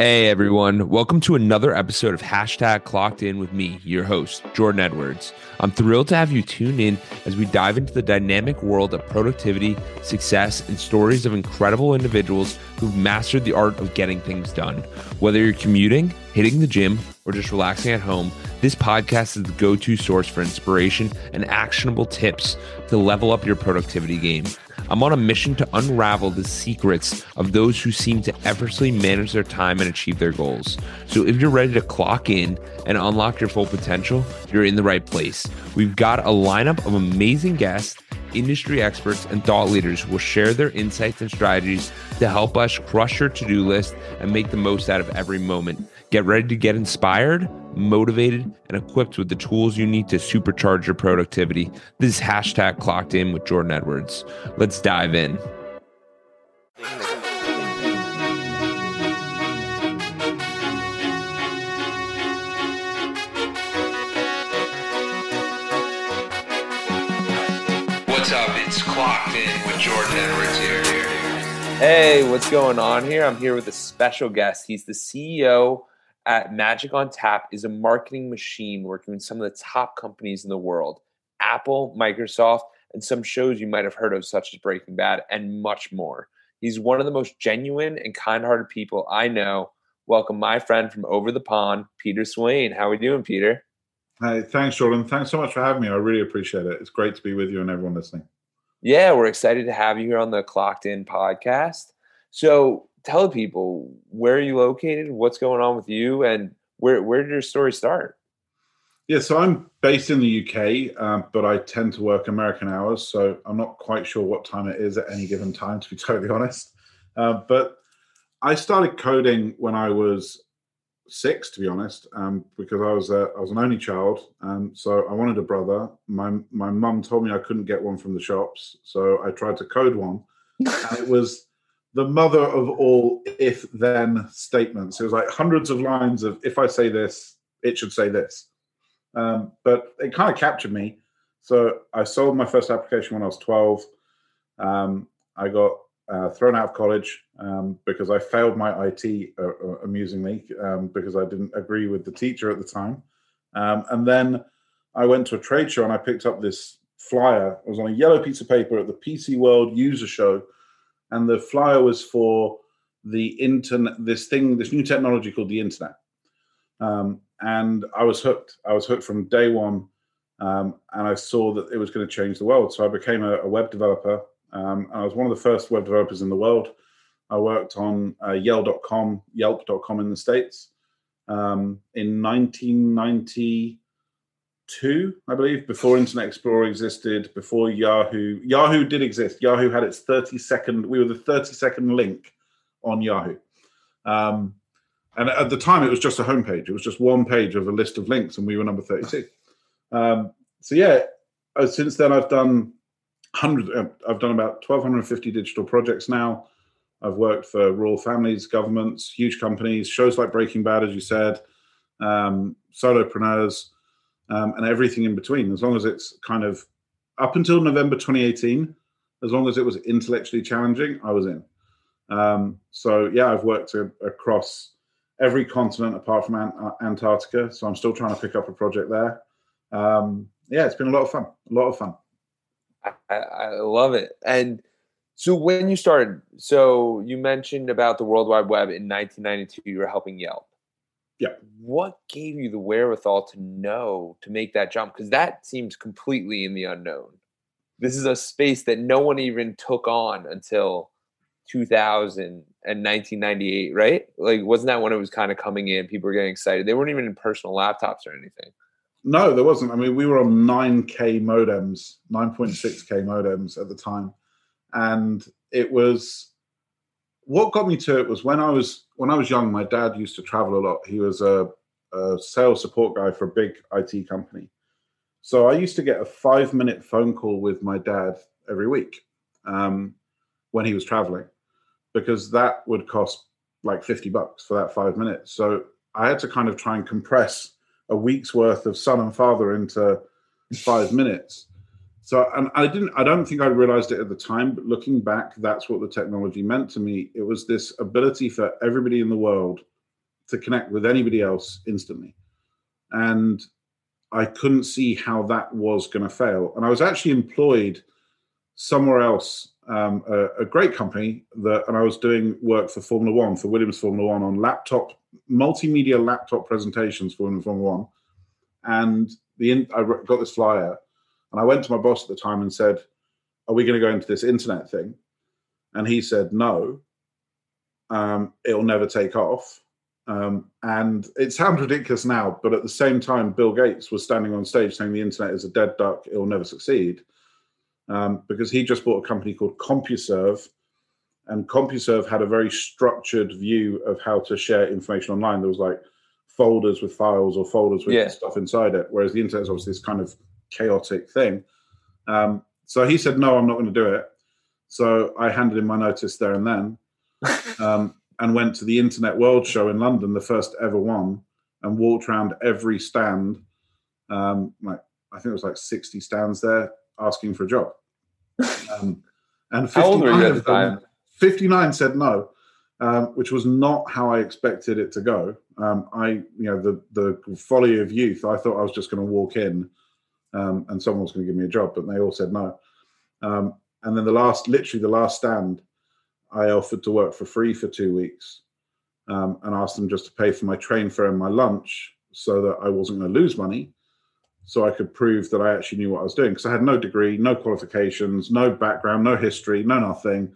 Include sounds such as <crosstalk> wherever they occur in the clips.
Hey everyone, welcome to another episode of Hashtag Clocked In with me, your host, Jordan Edwards. I'm thrilled to have you tune in as we dive into the dynamic world of productivity, success, and stories of incredible individuals who've mastered the art of getting things done. Whether you're commuting, hitting the gym, or just relaxing at home, this podcast is the go to source for inspiration and actionable tips to level up your productivity game. I'm on a mission to unravel the secrets of those who seem to effortlessly manage their time and achieve their goals. So if you're ready to clock in and unlock your full potential, you're in the right place. We've got a lineup of amazing guests, industry experts, and thought leaders who will share their insights and strategies to help us crush your to do list and make the most out of every moment. Get ready to get inspired, motivated, and equipped with the tools you need to supercharge your productivity. This is hashtag clocked in with Jordan Edwards. Let's dive in. What's up? It's Clocked In with Jordan Edwards here. Hey, what's going on here? I'm here with a special guest. He's the CEO at Magic on Tap is a marketing machine working with some of the top companies in the world Apple, Microsoft, and some shows you might have heard of, such as Breaking Bad, and much more. He's one of the most genuine and kind hearted people I know. Welcome, my friend from over the pond, Peter Swain. How are we doing, Peter? Hey, thanks, Jordan. Thanks so much for having me. I really appreciate it. It's great to be with you and everyone listening. Yeah, we're excited to have you here on the Clocked In podcast. So tell people where are you located, what's going on with you, and where where did your story start? Yeah, so I'm based in the UK, um, but I tend to work American hours, so I'm not quite sure what time it is at any given time, <laughs> to be totally honest. Uh, but I started coding when I was six, to be honest, um, because I was a, I was an only child, um, so I wanted a brother. My my mum told me I couldn't get one from the shops, so I tried to code one, and it was the mother of all if then statements. It was like hundreds of lines of if I say this, it should say this. Um, but it kind of captured me. So I sold my first application when I was 12. Um, I got uh, thrown out of college um, because I failed my IT, uh, uh, amusingly, um, because I didn't agree with the teacher at the time. Um, and then I went to a trade show and I picked up this flyer. It was on a yellow piece of paper at the PC World User Show and the flyer was for the internet, this thing, this new technology called the internet. Um, and I was hooked. I was hooked from day one, um, and I saw that it was going to change the world. So I became a, a web developer. Um, I was one of the first web developers in the world. I worked on uh, Yelp.com, Yelp.com in the states um, in 1990 two, I believe, before Internet Explorer existed, before Yahoo. Yahoo did exist. Yahoo had its 30 second, we were the 30 second link on Yahoo. Um, and at the time, it was just a homepage. It was just one page of a list of links, and we were number 32. Um, so, yeah, uh, since then, I've done hundreds, uh, I've done about 1,250 digital projects now. I've worked for rural families, governments, huge companies, shows like Breaking Bad, as you said, um, solopreneurs um, and everything in between. As long as it's kind of up until November 2018, as long as it was intellectually challenging, I was in. Um, so yeah, I've worked a, across every continent apart from Ant- uh, Antarctica. So I'm still trying to pick up a project there. Um, yeah, it's been a lot of fun. A lot of fun. I, I love it. And so when you started, so you mentioned about the World Wide Web in 1992, you were helping Yelp. Yeah. What gave you the wherewithal to know to make that jump? Because that seems completely in the unknown. This is a space that no one even took on until 2000 and 1998, right? Like, wasn't that when it was kind of coming in? People were getting excited. They weren't even in personal laptops or anything. No, there wasn't. I mean, we were on 9K modems, 9.6K <laughs> modems at the time. And it was what got me to it was when I was when I was young. My dad used to travel a lot. He was a, a sales support guy for a big IT company. So I used to get a five minute phone call with my dad every week um, when he was traveling, because that would cost like 50 bucks for that five minutes. So I had to kind of try and compress a week's worth of son and father into five minutes. So, and I didn't, I don't think I realized it at the time, but looking back, that's what the technology meant to me. It was this ability for everybody in the world to connect with anybody else instantly. And I couldn't see how that was going to fail. And I was actually employed somewhere else, um, a, a, great company that, and I was doing work for Formula One, for Williams Formula One on laptop, multimedia laptop presentations for Formula One. And the I got this flyer and I went to my boss at the time and said, Are we going to go into this internet thing? And he said, No, um, it'll never take off. Um, and it sounds ridiculous now, but at the same time, Bill Gates was standing on stage saying the internet is a dead duck, it will never succeed. Um, because he just bought a company called CompuServe, and CompuServe had a very structured view of how to share information online. There was like folders with files or folders with yeah. stuff inside it, whereas the internet is obviously this kind of chaotic thing. Um, so he said, "No, I'm not going to do it." So I handed in my notice there and then, <laughs> um, and went to the Internet World Show in London, the first ever one, and walked around every stand. Um, like I think it was like 60 stands there, asking for a job. <laughs> Um, and 59 of them, 59 said no, um, which was not how I expected it to go. Um, I, you know, the the folly of youth. I thought I was just going to walk in, um, and someone was going to give me a job, but they all said no. Um, and then the last, literally the last stand, I offered to work for free for two weeks, um, and asked them just to pay for my train fare and my lunch, so that I wasn't going to lose money, so I could prove that I actually knew what I was doing because I had no degree, no qualifications, no background, no history, no nothing.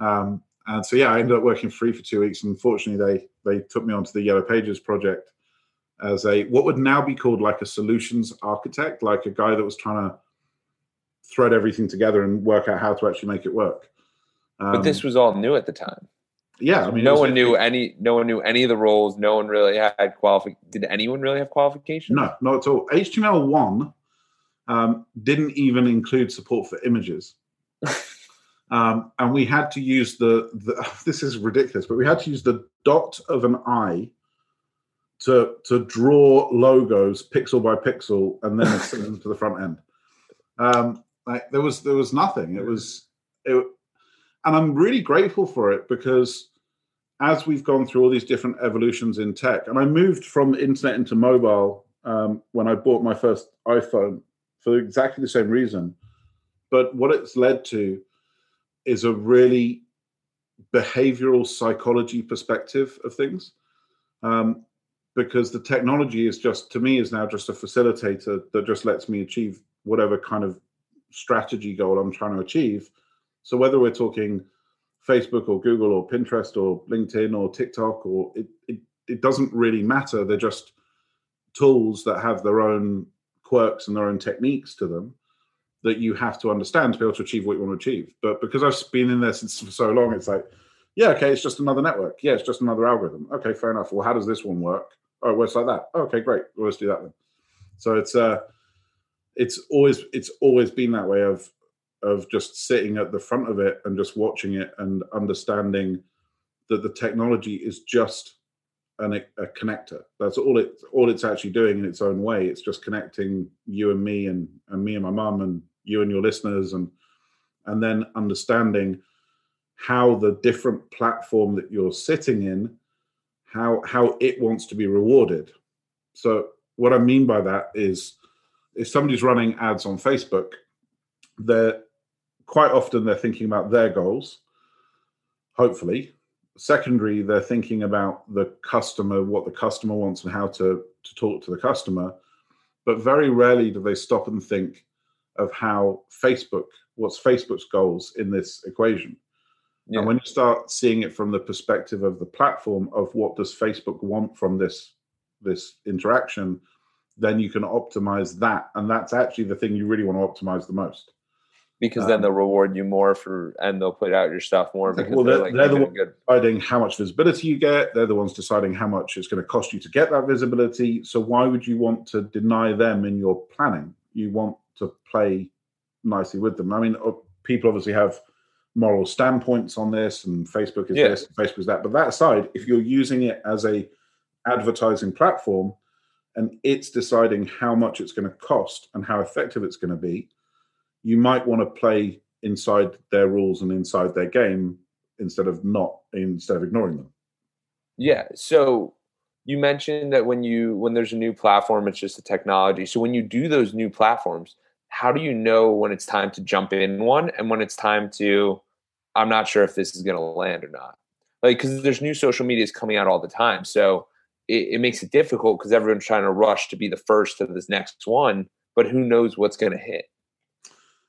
Um, and so yeah, I ended up working free for two weeks. And unfortunately, they they took me onto the Yellow Pages project as a what would now be called like a solutions architect, like a guy that was trying to thread everything together and work out how to actually make it work. Um, but this um, was all new at the time. Yeah, I mean, no one knew any. No one knew any of the roles. No one really had qualification. Did anyone really have qualifications? No, not at all. HTML one um, didn't even include support for images. <laughs> Um, and we had to use the, the, <laughs> this is ridiculous, but we had to use the dot of an eye to to draw logos pixel by pixel and then <laughs> send them to the front end. Um, like there was there was nothing. It was it, and I'm really grateful for it because as we've gone through all these different evolutions in tech, and I moved from internet into mobile um, when I bought my first iPhone for exactly the same reason. But what it's led to is a really behavioral psychology perspective of things. Um, because the technology is just, to me, is now just a facilitator that just lets me achieve whatever kind of strategy goal I'm trying to achieve. So whether we're talking Facebook or Google or Pinterest or LinkedIn or TikTok or it, it, it doesn't really matter. They're just tools that have their own quirks and their own techniques to them that you have to understand to be able to achieve what you want to achieve. But because I've been in there since for so long, it's like, yeah, okay, it's just another network. Yeah, it's just another algorithm. Okay, fair enough. Well, how does this one work? Oh, it works like that. okay, great. Well, let's do that then. So it's uh it's always it's always been that way of of just sitting at the front of it and just watching it and understanding that the technology is just an, a connector. That's all it all it's actually doing in its own way. It's just connecting you and me and and me and my mum and you and your listeners and and then understanding how the different platform that you're sitting in how how it wants to be rewarded. So what i mean by that is if somebody's running ads on facebook they're quite often they're thinking about their goals hopefully. Secondary they're thinking about the customer what the customer wants and how to to talk to the customer. But very rarely do they stop and think of how Facebook, what's Facebook's goals in this equation. Yeah. And when you start seeing it from the perspective of the platform of what does Facebook want from this this interaction, then you can optimize that, and that's actually the thing you really want to optimize the most. Because um, then they'll reward you more for, and they'll put out your stuff more. Because well, they're, they're, like, they're the ones good. deciding how much visibility you get. They're the ones deciding how much it's going to cost you to get that visibility. So why would you want to deny them in your planning? You want to play nicely with them. I mean, uh, people obviously have moral standpoints on this, and Facebook is yeah. this, and Facebook is that. But that aside, if you're using it as a advertising platform and it's deciding how much it's going to cost and how effective it's going to be, you might want to play inside their rules and inside their game instead of not instead of ignoring them. Yeah. So you mentioned that when you when there's a new platform, it's just a technology. So when you do those new platforms, how do you know when it's time to jump in one and when it's time to I'm not sure if this is going to land or not? Like because there's new social medias coming out all the time, so it, it makes it difficult because everyone's trying to rush to be the first to this next one, but who knows what's going to hit?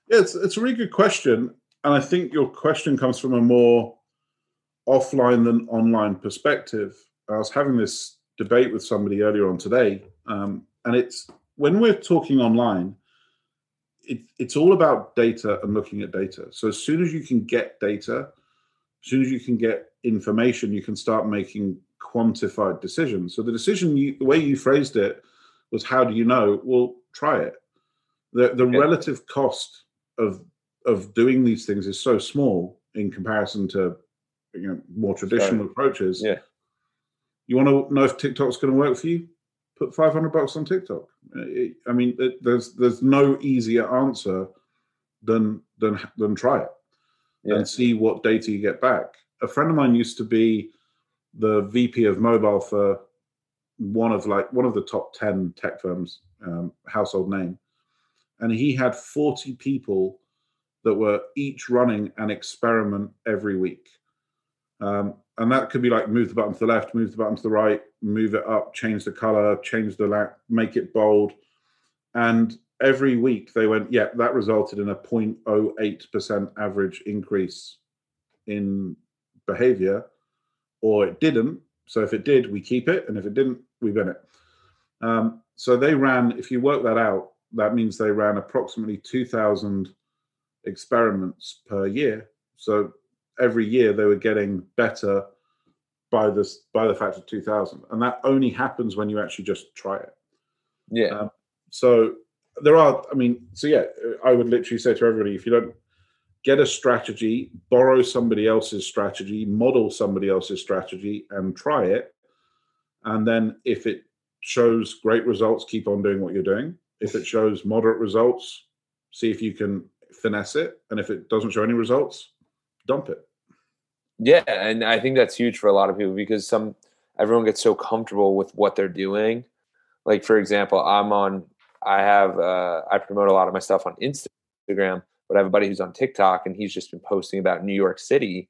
Yeah, it's it's a really good question, and I think your question comes from a more offline than online perspective. I was having this debate with somebody earlier on today, um, and it's when we're talking online, it, it's all about data and looking at data. So as soon as you can get data, as soon as you can get information, you can start making quantified decisions. So the decision, you, the way you phrased it, was how do you know? Well, try it. The the okay. relative cost of of doing these things is so small in comparison to you know more traditional Sorry. approaches. Yeah. You want to know if TikTok's going to work for you? Put 500 bucks on TikTok. I mean, it, there's there's no easier answer than than than try it yeah. and see what data you get back. A friend of mine used to be the VP of mobile for one of like one of the top 10 tech firms, um, household name. And he had 40 people that were each running an experiment every week. Um, and that could be like move the button to the left, move the button to the right, move it up, change the color, change the la- make it bold. And every week they went, yeah, that resulted in a 0.08% average increase in behavior, or it didn't. So if it did, we keep it. And if it didn't, we bin it. Um, so they ran, if you work that out, that means they ran approximately 2,000 experiments per year. So every year they were getting better by this by the factor 2000 and that only happens when you actually just try it. Yeah. Um, so there are i mean so yeah i would literally say to everybody if you don't get a strategy borrow somebody else's strategy model somebody else's strategy and try it. And then if it shows great results keep on doing what you're doing. If it shows moderate results see if you can finesse it. And if it doesn't show any results dump it yeah, and I think that's huge for a lot of people because some everyone gets so comfortable with what they're doing. Like for example, I'm on I have uh, I promote a lot of my stuff on Instagram, but I have a buddy who's on TikTok and he's just been posting about New York City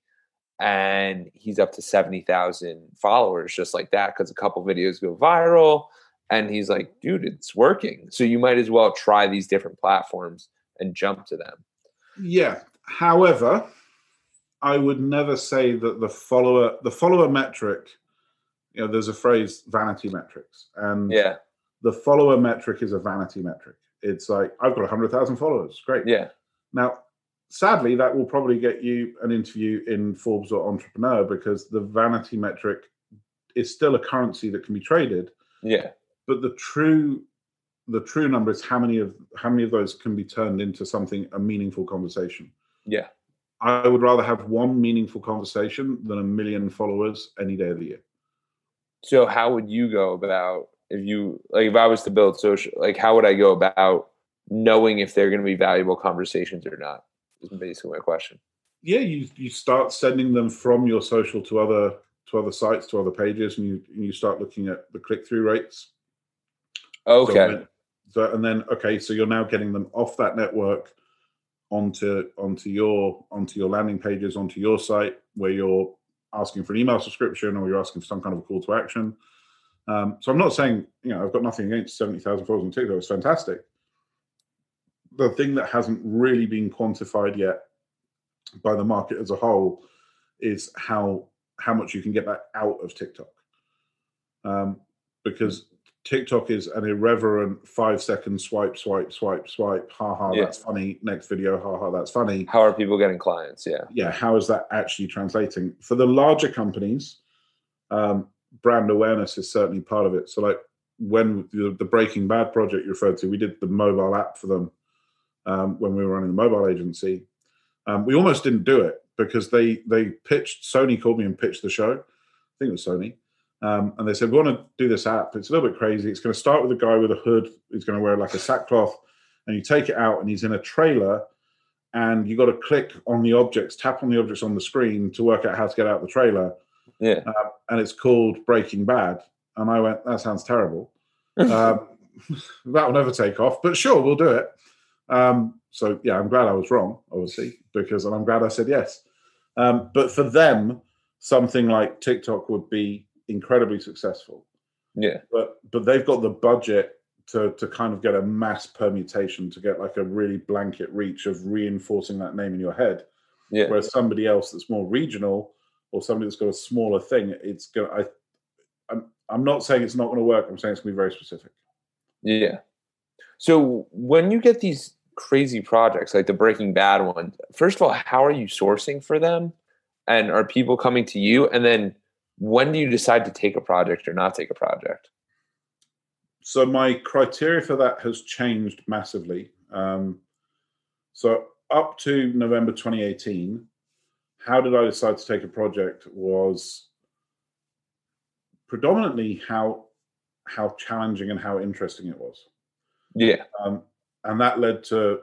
and he's up to 70,000 followers just like that cuz a couple videos go viral and he's like, "Dude, it's working." So you might as well try these different platforms and jump to them. Yeah. However, I would never say that the follower the follower metric, you know, there's a phrase vanity metrics, and yeah, the follower metric is a vanity metric. It's like I've got hundred thousand followers, great. Yeah. Now, sadly, that will probably get you an interview in Forbes or Entrepreneur because the vanity metric is still a currency that can be traded. Yeah. But the true the true number is how many of how many of those can be turned into something a meaningful conversation. Yeah. I would rather have one meaningful conversation than a million followers any day of the year. So how would you go about if you like if I was to build social like how would I go about knowing if they're going to be valuable conversations or not? Is basically my question. Yeah, you you start sending them from your social to other to other sites to other pages, and you and you start looking at the click through rates. Okay. So, so and then okay, so you're now getting them off that network onto onto your onto your landing pages onto your site where you're asking for an email subscription or you're asking for some kind of a call to action. Um, so I'm not saying you know I've got nothing against seventy thousand followers on TikTok. It's fantastic. The thing that hasn't really been quantified yet by the market as a whole is how how much you can get that out of TikTok. Um, because TikTok is an irreverent five second swipe, swipe, swipe, swipe. Ha ha, yeah. that's funny. Next video, ha ha, that's funny. How are people getting clients? Yeah. Yeah. How is that actually translating? For the larger companies, um, brand awareness is certainly part of it. So, like when the, the, Breaking Bad project you referred to, we did the mobile app for them um, when we were running the mobile agency. Um, we almost didn't do it because they they pitched. Sony called me and pitched the show. I think it was Sony um, and they said, we want to do this app. It's a little bit crazy. It's going to start with a guy with a hood. He's going to wear like a sackcloth, and you take it out, and he's in a trailer, and you got to click on the objects, tap on the objects on the screen to work out how to get out the trailer. Yeah. Uh, and it's called Breaking Bad. And I went, that sounds terrible. <laughs> um, <laughs> that will never take off, but sure, we'll do it. Um, so yeah, I'm glad I was wrong, obviously, because and I'm glad I said yes. Um, but for them, something like TikTok would be incredibly successful. Yeah. But but they've got the budget to to kind of get a mass permutation to get like a really blanket reach of reinforcing that name in your head. Yeah. Whereas somebody else that's more regional or somebody that's got a smaller thing, it's gonna I I'm I'm not saying it's not going to work. I'm saying it's going to be very specific. Yeah. So when you get these crazy projects like the Breaking Bad one, first of all, how are you sourcing for them? And are people coming to you? And then when do you decide to take a project or not take a project? So my criteria for that has changed massively. Um, so up to November 2018, how did I decide to take a project was predominantly how how challenging and how interesting it was. Yeah. Um, and that led to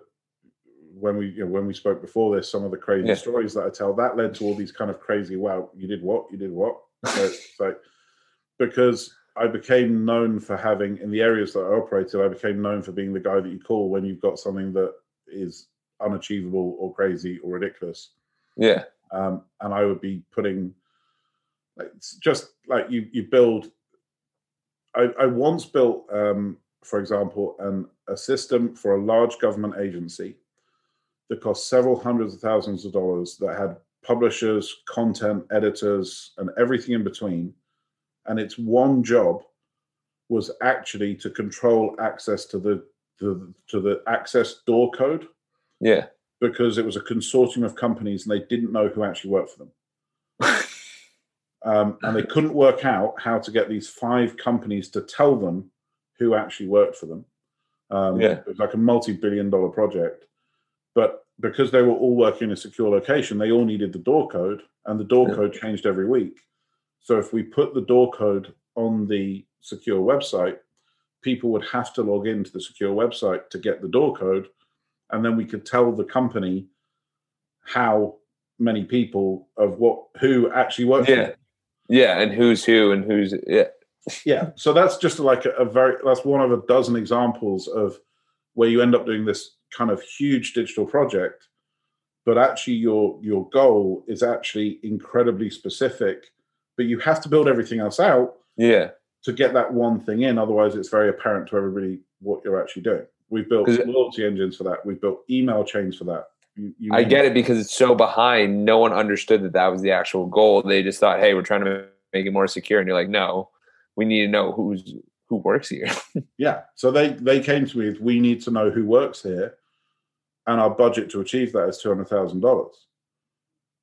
when we you know, when we spoke before this, some of the crazy Yeah. stories that I tell. That led to all these kind of crazy. Wow, you did what? You did what? So like because I became known for having in the areas that I operated. I became known for being the guy that you call when you've got something that is unachievable or crazy or ridiculous. Yeah. Um, and I would be putting like just like you you build. I, I once built, um, for example, an a system for a large government agency that cost several hundreds of thousands of dollars that had publishers, content editors, and everything in between. And its one job was actually to control access to the, the to the access door code Yeah. because it was a consortium of companies and they didn't know who actually worked for them. <laughs> Um, and they couldn't work out how to get these five companies to tell them who actually worked for them. Um, Yeah. It was like a multi billion dollar project. But because they were all working in a secure location, they all needed the door code, and the door Yeah. code changed every week. So if we put the door code on the secure website, people would have to log into the secure website to get the door code. And then we could tell the company how many people of what who actually worked for Yeah. Yeah. And who's who and who's yeah. yeah so that's just like a, a very that's one of a dozen examples of where you end up doing this kind of huge digital project but actually your your goal is actually incredibly specific but you have to build everything else out Yeah. to get that one thing in otherwise it's very apparent to everybody what you're actually doing we've built loyalty engines for that we've built email chains for that you, you I get it because it's so behind. No one understood that that was the actual goal. They just thought, hey, we're trying to make it more secure. And you're like, no, we need to know who's who works here. <laughs> Yeah. So they they came to me with we need to know who works here, and our budget to achieve that is two hundred thousand dollars.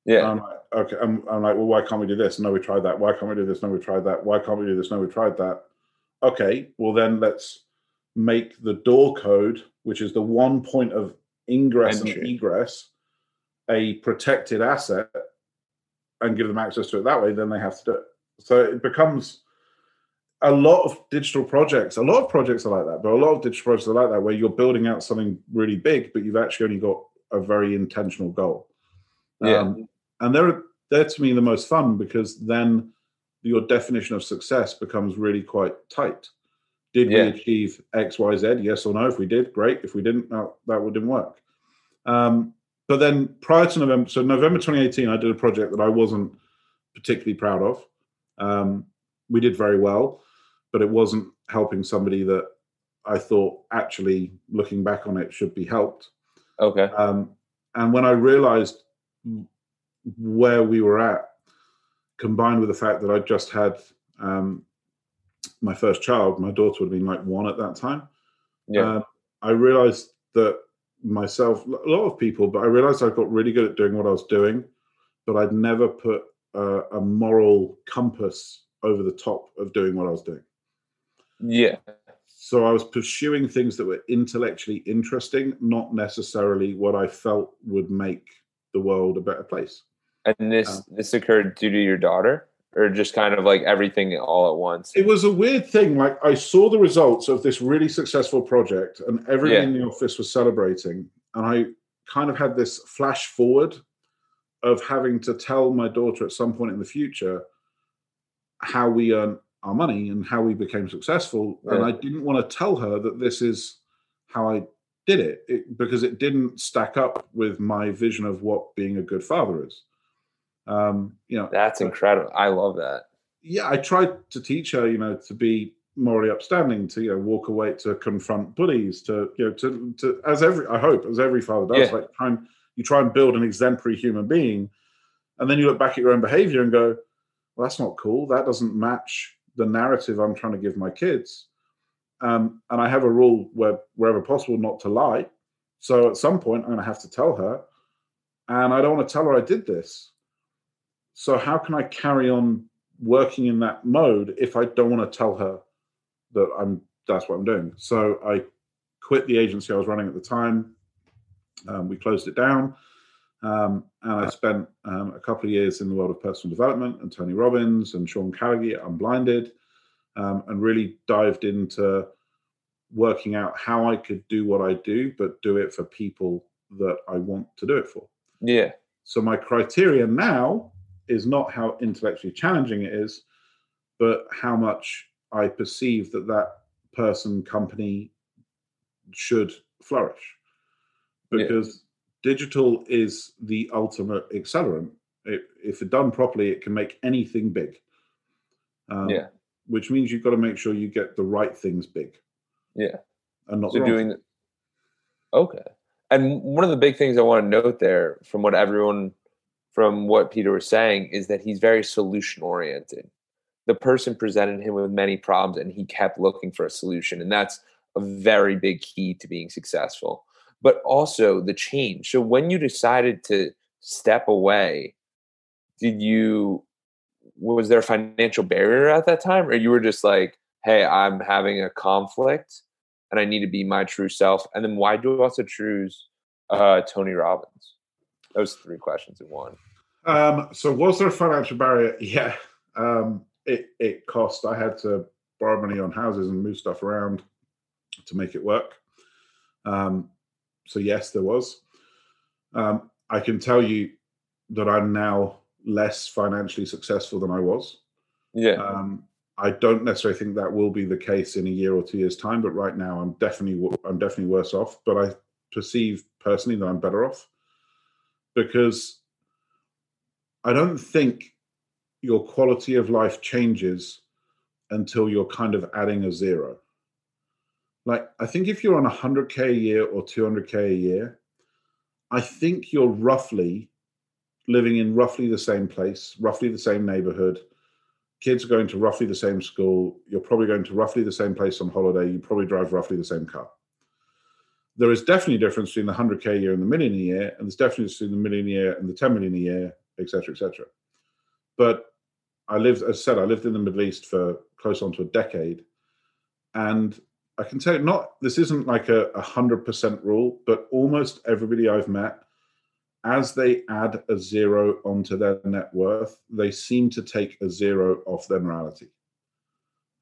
yeah. I'm like, okay. I'm, I'm like, well, why can't we do this? No, we tried that. Why can't we do this? No, we tried that. Why can't we do this? No, we tried that. Okay. Well, then let's make the door code, which is the one point of ingress and egress, a protected asset, and give them access to it that way. Then they have to do it. So it becomes a lot of digital projects. A lot of projects are like that, but a lot of digital projects are like that, where you're building out something really big, but you've actually only got a very intentional goal. Yeah. Um, and they're they're to me the most fun because then your definition of success becomes really quite tight. Did Yeah. we achieve X, Y, Z? Yes or no? If we did, great. If we didn't, no, that wouldn't work. Um, but then prior to November, so November 2018, I did a project that I wasn't particularly proud of. Um, we did very well, but it wasn't helping somebody that I thought actually, looking back on it, should be helped. okay. Um, and when I realized where we were at, combined with the fact that I just had um, my first child, my daughter would have been like one at that time. Yeah. Um, I realized that myself, a lot of people, but I realized I got really good at doing what I was doing, but I'd never put uh, a moral compass over the top of doing what I was doing. Yeah. So I was pursuing things that were intellectually interesting, not necessarily what I felt would make the world a better place. And this um, this occurred due to your daughter, or just kind of like everything all at once. It was a weird thing. Like I saw the results of this really successful project, and everyone Yeah. in the office was celebrating, and I kind of had this flash forward of having to tell my daughter at some point in the future how we earn our money and how we became successful. Yeah. And I didn't want to tell her that this is how I did it, it, because it didn't stack up with my vision of what being a good father is. Um, you know, that's incredible. I love that. Yeah, I tried to teach her, you know, to be morally upstanding, to you know, walk away, to confront bullies, to you know, to to as every I hope as every father does, yeah. like try and you try and build an exemplary human being, and then you look back at your own behavior and go, well, that's not cool. That doesn't match the narrative I'm trying to give my kids. Um, and I have a rule where wherever possible not to lie. So at some point I'm going to have to tell her, and I don't want to tell her I did this. So how can I carry on working in that mode if I don't want to tell her that I'm that's what I'm doing? So I quit the agency I was running at the time. Um, we closed it down. Um, and I spent um, a couple of years in the world of personal development and Tony Robbins and Sean Callagy at Unblinded um, and really dived into working out how I could do what I do, but do it for people that I want to do it for. Yeah. So my criteria now is not how intellectually challenging it is, but how much I perceive that that person, company should flourish. Because yeah. Digital is the ultimate accelerant. It, if done properly, it can make anything big. Um, yeah which means you've got to make sure you get the right things big. Yeah. And not so doing Okay. And one of the big things I want to note there from what everyone from what Peter was saying is that he's very solution oriented. The person presented him with many problems and he kept looking for a solution. And that's a very big key to being successful. But also the change. So when you decided to step away, did you was there a financial barrier at that time or you were just like hey i'm having a conflict and i need to be my true self and then why do you also choose uh, tony robbins? Those three questions in one. Um, so was there a financial barrier? <laughs> Yeah um, it, it cost. I had to borrow money on houses and move stuff around to make it work. Um, so yes there was um, i can tell you that i'm now less financially successful than I was. Yeah. Um, I don't necessarily think that will be the case in a year or two years' time, but right now I'm definitely I'm definitely worse off. But I perceive personally that I'm better off because I don't think your quality of life changes until you're kind of adding a zero. Like I think if you're on 100k a year or 200k a year, I think you're roughly living in roughly the same place, roughly the same neighborhood. Kids are going to roughly the same school. You're probably going to roughly the same place on holiday. You probably drive roughly the same car. There is definitely a difference between the 100K a year and the million a year, and there's definitely between the million a year and the 10 million a year, etc., cetera, et cetera. But I lived, as I said, I lived in the Middle East for close on to a decade. And I can tell you, not this isn't like a, hundred percent rule, but almost everybody I've met as they add a zero onto their net worth, they seem to take a zero off their morality.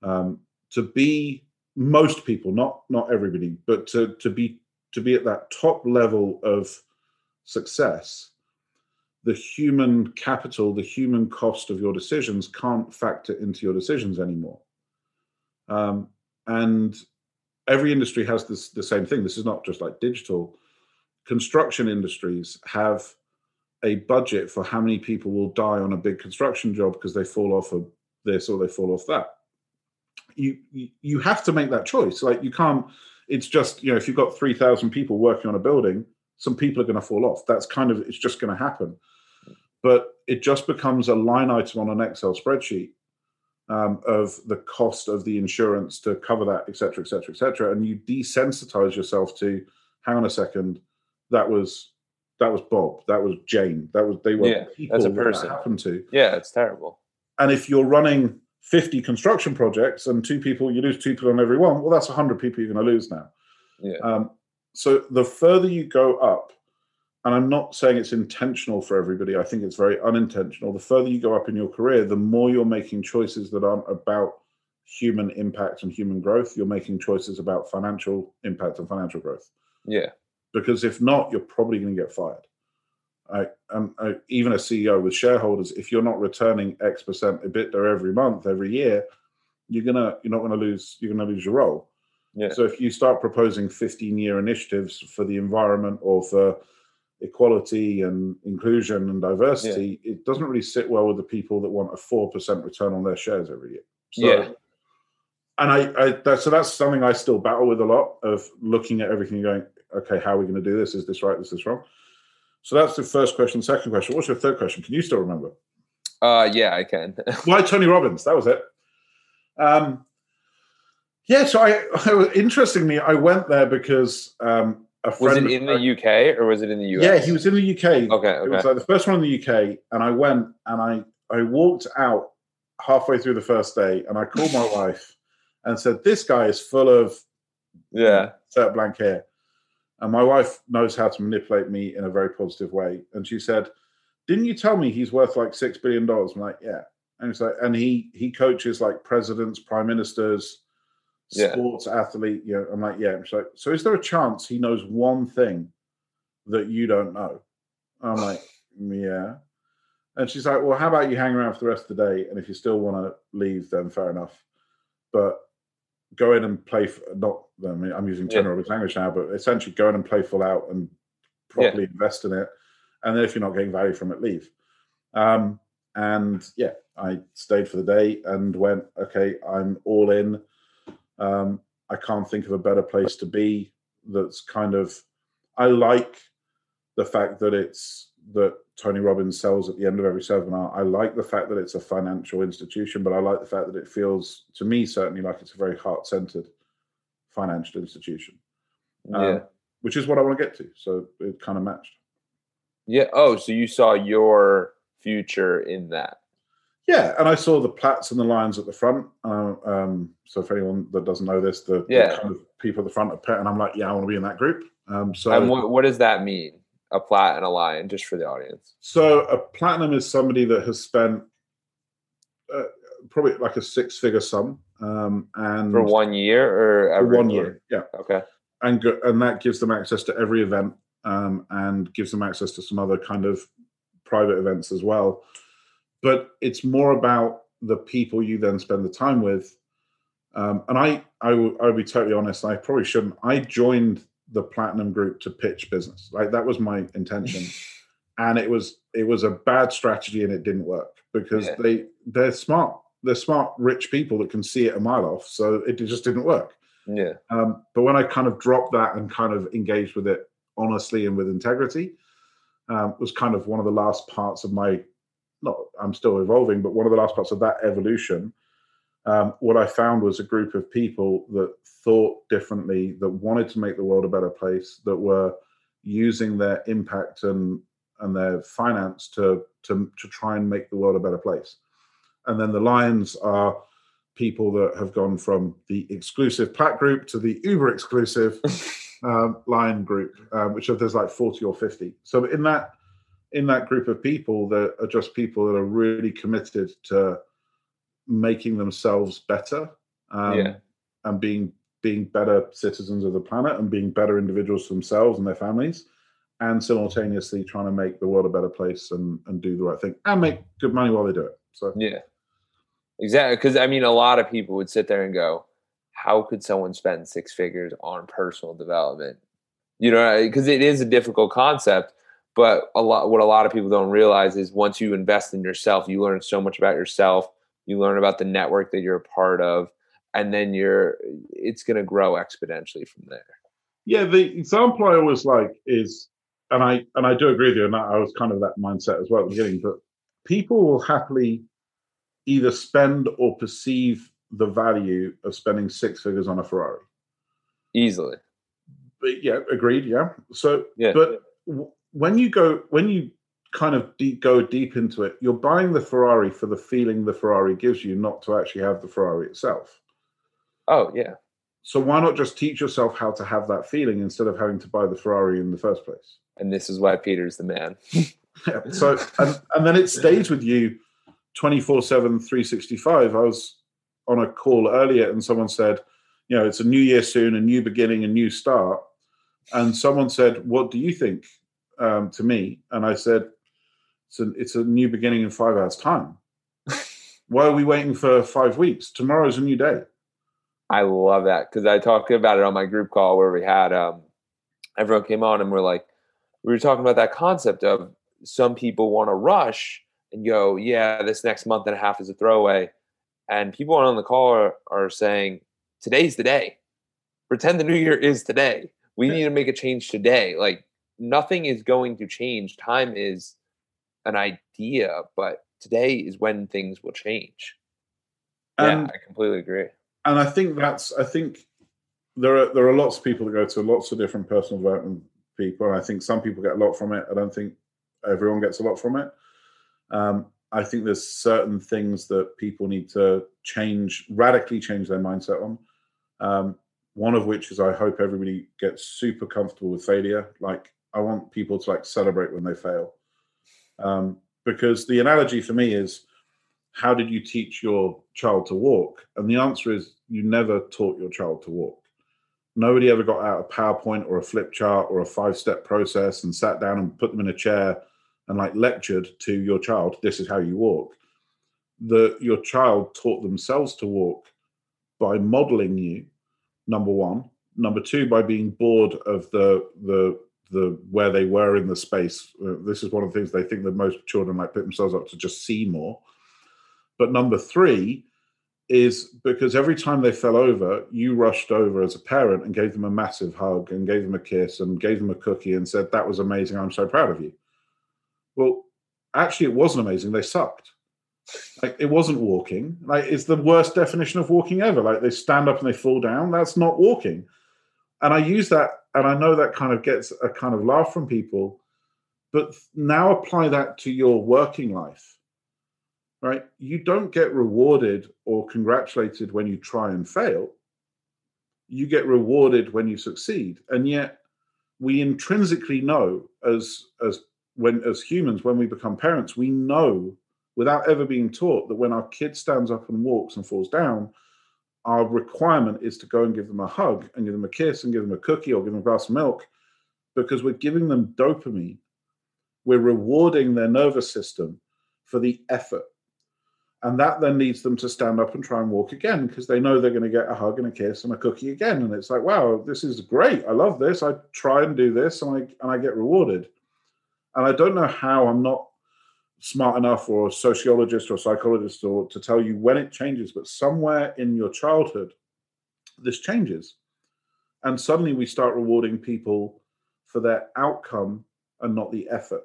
Um, to be most people, not not everybody, but to to be to be at that top level of success, the human capital, the human cost of your decisions can't factor into your decisions anymore. Um, and every industry has this the same thing. This is not just like digital construction industries have a budget for how many people will die on a big construction job because they fall off of this or they fall off that. You you have to make that choice. Like you can't. It's just you know if you've got three thousand people working on a building, some people are going to fall off. That's kind of it's just going to happen. But it just becomes a line item on an Excel spreadsheet um, of the cost of the insurance to cover that, et cetera, et cetera, et cetera. And you desensitize yourself to, hang on a second, that was that was Bob, that was Jane, that was they were yeah, people that's a person. that happened to. Yeah, it's terrible. And if you're running 50 construction projects and two people, you lose two people on every one, well, that's 100 people you're going to lose now. Yeah. Um, so the further you go up, and I'm not saying it's intentional for everybody, I think it's very unintentional. The further you go up in your career, the more you're making choices that aren't about human impact and human growth. You're making choices about financial impact and financial growth. Yeah because if not, you're probably going to get fired. I, um, I, even a CEO with shareholders, if you're not returning X percent EBITDA every month, every year, you're gonna you're not gonna lose you're gonna lose your role. Yeah. So if you start proposing 15 year initiatives for the environment or for equality and inclusion and diversity, it doesn't really sit well with the people that want a four percent return on their shares every year. So, Yeah. And I, I that, so that's something I still battle with a lot of looking at everything and going, okay, how are we going to do this? Is this right? This is this wrong? So that's the first question. Second question. What's your third question? Can you still remember? Uh, yeah, I can. <laughs> Why Tony Robbins? That was it. Um, yeah. So I, I <laughs> interestingly, I went there because um, was it in the UK or was it in the US? Yeah, he was in the UK. Okay, okay. It was like the first one in the UK, and I went and I I walked out halfway through the first day, and I called my <laughs> wife and said, "This guy is full of Yeah. set blank hair," and my wife knows how to manipulate me in a very positive way, and she said, "Didn't you tell me he's worth like six billion dollars?" I'm like, "Yeah," and it's like, and he he coaches like presidents, prime ministers. Yeah. Sports athlete, you know, I'm like, yeah. Like, so is there a chance he knows one thing that you don't know? I'm <sighs> like, yeah. And she's like, well, how about you hang around for the rest of the day? And if you still want to leave, then fair enough. But go in and play, for, not, I mean, I'm using Yeah. Tony Robbins language now, but essentially go in and play full out and properly invest in it. And then if you're not getting value from it, leave. Um, and yeah, I stayed for the day and went, okay, I'm all in. Um, I can't think of a better place to be. That's kind of, I like the fact that it's that Tony Robbins sells at the end of every seminar. I like the fact that it's a financial institution, but I like the fact that it feels to me certainly like it's a very heart centered financial institution, um, Yeah. which is what I want to get to. So it kind of matched. Yeah. Oh, so you saw your future in that. Yeah, and I saw the plats and the lions at the front. Uh, um, so if anyone that doesn't know this, the, the kind of people at the front are pet, and I'm like, yeah, I want to be in that group. Um, so and what, what does that mean? A plat and a lion, just for the audience. So a platinum is somebody that has spent uh, probably like a six-figure sum, um, and For one year or every one year, yeah, Okay. and go, and that gives them access to every event, um, and gives them access to some other kind of private events as well. But it's more about the people you then spend the time with. Um, and I, I will, I will be totally honest. I probably shouldn't. I joined the platinum group to pitch business. Like that was my intention. <laughs> and it was it was a bad strategy and it didn't work because Yeah. they they're smart they're smart rich people that can see it a mile off so it just didn't work Yeah. um, but when i kind of dropped that and kind of engaged with it honestly and with integrity um, was kind of one of the last parts of my not i'm still evolving but one of the last parts of that evolution um, what i found was a group of people that thought differently that wanted to make the world a better place that were using their impact and and their finance to to to try and make the world a better place. And then the lions are people that have gone from the exclusive plat group to the uber exclusive <laughs> um, lion group, um, which there's like 40 or 50. So in that in that group of people, there are just people that are really committed to making themselves better um, Yeah. and being being better citizens of the planet and being better individuals for themselves and their families and simultaneously trying to make the world a better place and, and do the right thing and make good money while they do it. So Yeah. Exactly. Because I mean, a lot of people would sit there and go, how could someone spend six figures on personal development? You know, because it is a difficult concept. But a lot, what a lot of people don't realize is once you invest in yourself, you learn so much about yourself. You learn about the network that you're a part of, and then you're, it's going to grow exponentially from there. yeah, the example I always like is, and I and I do agree with you, and I was kind of that mindset as well at the beginning. But people will happily either spend or perceive the value of spending six figures on a Ferrari. Easily. But yeah, agreed. Yeah. So, Yeah. but w- when you go, when you kind of deep, go deep into it, you're buying the Ferrari for the feeling the Ferrari gives you, not to actually have the Ferrari itself. Oh yeah. So why not just teach yourself how to have that feeling instead of having to buy the Ferrari in the first place? And this is why Peter's the man. <laughs> Yeah. So and, and then it <laughs> stays with you 24 7, 365. I was on a call earlier and someone said, you know, it's a new year soon, a new beginning, a new start. And someone said, What do you think um, to me? And I said, it's a, it's a new beginning in five hours' time. <laughs> Why are we waiting for five weeks? Tomorrow's a new day. I love that because I talked about it on my group call where we had um, everyone came on and we're like, we were talking about that concept of some people want to rush and go, yeah, this next month and a half is a throwaway. And people on the call are, are saying, today's the day. Pretend the new year is today. We need to make a change today. Like nothing is going to change. Time is an idea, but today is when things will change. And, yeah, I completely agree. And I think that's I think there are there are lots of people that go to lots of different personal development people, and I think some people get a lot from it. I don't think everyone gets a lot from it. Um, I think there's certain things that people need to change, radically change their mindset on. Um, one of which is I hope everybody gets super comfortable with failure. Like I want people to like celebrate when they fail. Um, because the analogy for me is how did you teach your child to walk? And the answer is you never taught your child to walk. Nobody ever got out a PowerPoint or a flip chart or a five step process and sat down and put them in a chair and like lectured to your child, this is how you walk. The your child taught themselves to walk by modeling you, number one. Number two, by being bored of the the the where they were in the space. Uh, this is one of the things they think that most children might put themselves up to just see more. But number three is because every time they fell over, you rushed over as a parent and gave them a massive hug and gave them a kiss and gave them a cookie and said, That was amazing. I'm so proud of you. Well, actually, it wasn't amazing. They sucked. Like it wasn't walking. Like it's the worst definition of walking ever. Like they stand up and they fall down. That's not walking. And I use that and I know that kind of gets a kind of laugh from people, but now apply that to your working life, right? You don't get rewarded or congratulated when you try and fail. You get rewarded when you succeed. And yet, we intrinsically know as as when as humans when we become parents we know without ever being taught that when our kid stands up and walks and falls down our requirement is to go and give them a hug and give them a kiss and give them a cookie or give them a glass of milk because we're giving them dopamine. We're rewarding their nervous system for the effort. And that then leads them to stand up and try and walk again because they know they're going to get a hug and a kiss and a cookie again. And it's like, wow, this is great. I love this. I try and do this and I, and I get rewarded. And I don't know how I'm not smart enough or a sociologist or a psychologist or to tell you when it changes, but somewhere in your childhood, this changes. And suddenly we start rewarding people for their outcome and not the effort,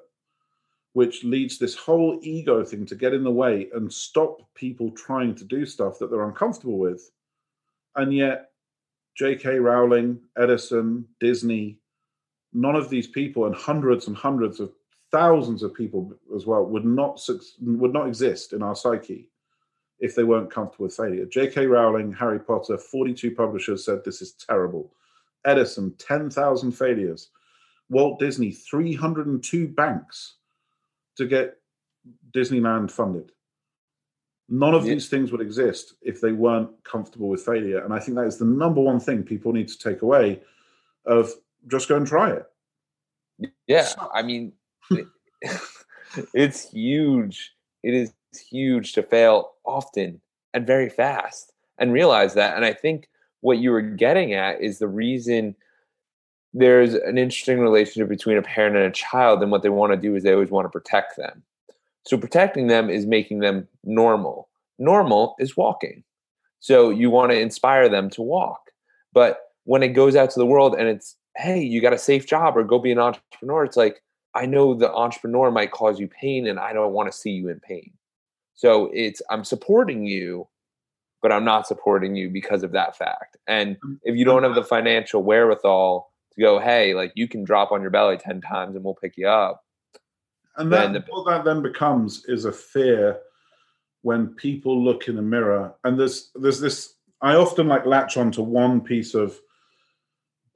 which leads this whole ego thing to get in the way and stop people trying to do stuff that they're uncomfortable with. And yet, J.K. Rowling, Edison, Disney, none of these people and hundreds and hundreds of thousands of people as well would not would not exist in our psyche if they weren't comfortable with failure. J.K. Rowling, Harry Potter, 42 publishers said this is terrible. Edison, 10,000 failures. Walt Disney, 302 banks to get Disneyland funded. None of yeah. these things would exist if they weren't comfortable with failure. And I think that is the number one thing people need to take away of just go and try it. Yeah. I mean, <laughs> it's huge. It is huge to fail often and very fast and realize that. And I think what you were getting at is the reason there's an interesting relationship between a parent and a child and what they want to do is they always want to protect them. So protecting them is making them normal. Normal is walking. So you want to inspire them to walk. But when it goes out to the world and it's, hey, you got a safe job or go be an entrepreneur, it's like, I know the entrepreneur might cause you pain and I don't want to see you in pain. So it's I'm supporting you, but I'm not supporting you because of that fact. And mm, if you don't have the financial wherewithal to go, hey, like you can drop on your belly 10 times and we'll pick you up. And that, the, what that then becomes is a fear when people look in the mirror. And there's there's this I often like latch on to one piece of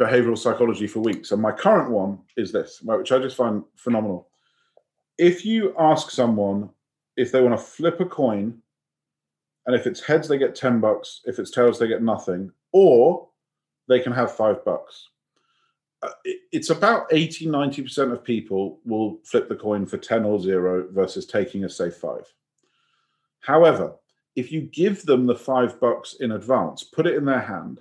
behavioral psychology for weeks. And my current one is this, which I just find phenomenal. If you ask someone if they want to flip a coin, and if it's heads, they get 10 bucks, if it's tails, they get nothing, or they can have five bucks. Uh, it's about 80 90% of people will flip the coin for 10 or zero versus taking a safe five. However, if you give them the five bucks in advance, put it in their hand,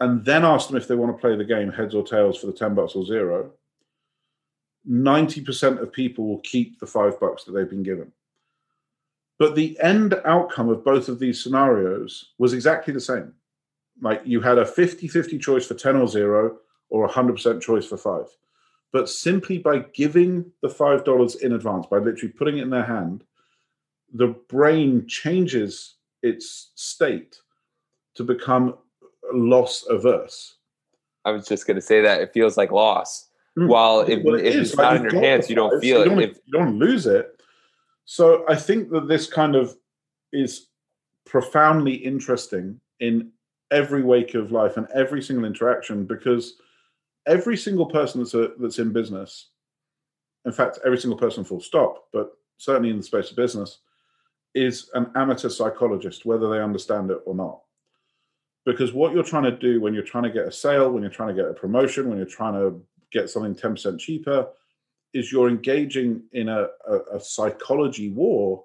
and then ask them if they want to play the game heads or tails for the 10 bucks or zero, 90% of people will keep the five bucks that they've been given. But the end outcome of both of these scenarios was exactly the same. Like you had a 50 50 choice for 10 or zero, or a 100% choice for five. But simply by giving the $5 in advance, by literally putting it in their hand, the brain changes its state to become loss averse. I was just going to say that it feels like loss. Mm. While if, well, it if it's not in your hands, you don't feel so you it. Don't, you don't lose it. So I think that this kind of is profoundly interesting in every wake of life and every single interaction because every single person that's a, that's in business, in fact, every single person full stop, but certainly in the space of business, is an amateur psychologist, whether they understand it or not. Because what you're trying to do when you're trying to get a sale, when you're trying to get a promotion, when you're trying to get something 10% cheaper, is you're engaging in a, a, a psychology war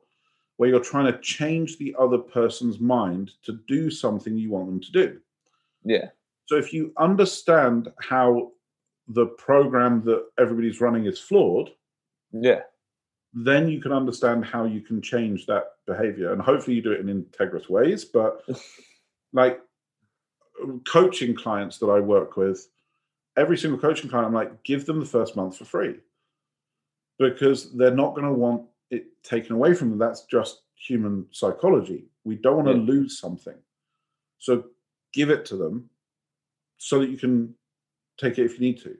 where you're trying to change the other person's mind to do something you want them to do. Yeah. So if you understand how the program that everybody's running is flawed, yeah, then you can understand how you can change that behavior. And hopefully you do it in integrous ways. But <laughs> like coaching clients that I work with, every single coaching client, I'm like, give them the first month for free because they're not going to want it taken away from them. That's just human psychology. We don't want to yeah. lose something. So give it to them so that you can take it if you need to.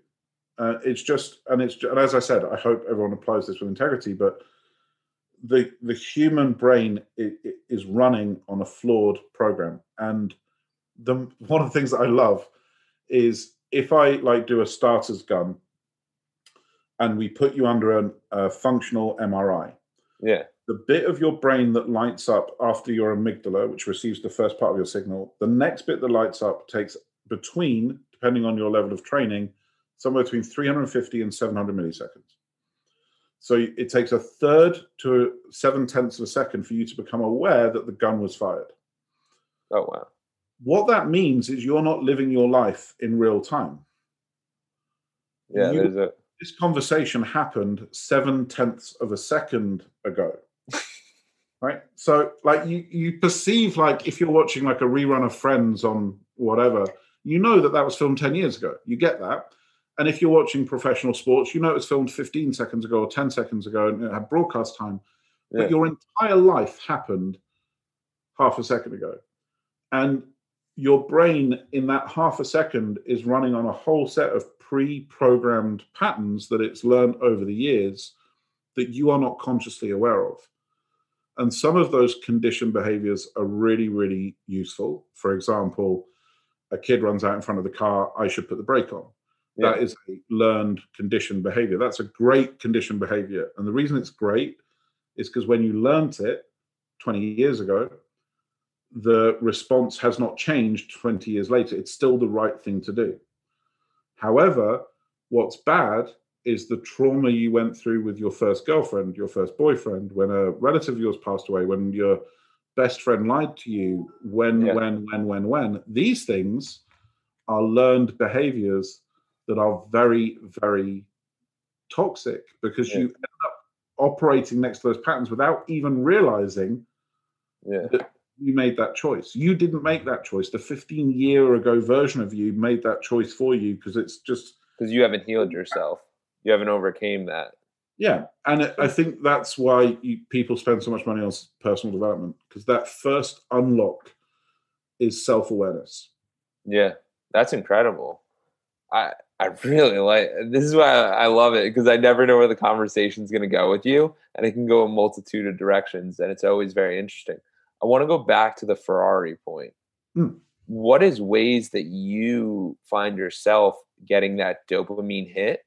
Uh, it's just, and it's, and as I said, I hope everyone applies this with integrity. But the the human brain is running on a flawed program, and the one of the things that I love is if I like do a starter's gun, and we put you under an, a functional MRI. Yeah. The bit of your brain that lights up after your amygdala, which receives the first part of your signal, the next bit that lights up takes between, depending on your level of training, somewhere between 350 and 700 milliseconds. So it takes a third to seven tenths of a second for you to become aware that the gun was fired. Oh, wow. What that means is you're not living your life in real time. Yeah, you, there's a... This conversation happened seven tenths of a second ago. <laughs> right? So, like, you, you perceive, like, if you're watching, like, a rerun of Friends on whatever, you know that that was filmed 10 years ago. You get that. And if you're watching professional sports, you know it was filmed 15 seconds ago or 10 seconds ago and it had broadcast time. Yeah. But your entire life happened half a second ago. And your brain in that half a second is running on a whole set of pre programmed patterns that it's learned over the years that you are not consciously aware of. And some of those conditioned behaviors are really, really useful. For example, a kid runs out in front of the car, I should put the brake on. Yeah. That is a learned conditioned behavior. That's a great conditioned behavior. And the reason it's great is because when you learned it 20 years ago, the response has not changed 20 years later. It's still the right thing to do. However, what's bad is the trauma you went through with your first girlfriend, your first boyfriend, when a relative of yours passed away, when your best friend lied to you, when, yeah. when, when, when, when. These things are learned behaviors that are very, very toxic because yeah. you end up operating next to those patterns without even realizing yeah. that you made that choice. You didn't make that choice. The 15 year ago version of you made that choice for you because it's just because you haven't healed yourself. You haven't overcame that. Yeah, and I think that's why you, people spend so much money on personal development because that first unlock is self awareness. Yeah, that's incredible. I I really like this is why I love it because I never know where the conversation's going to go with you, and it can go a multitude of directions, and it's always very interesting. I want to go back to the Ferrari point. Hmm. What is ways that you find yourself getting that dopamine hit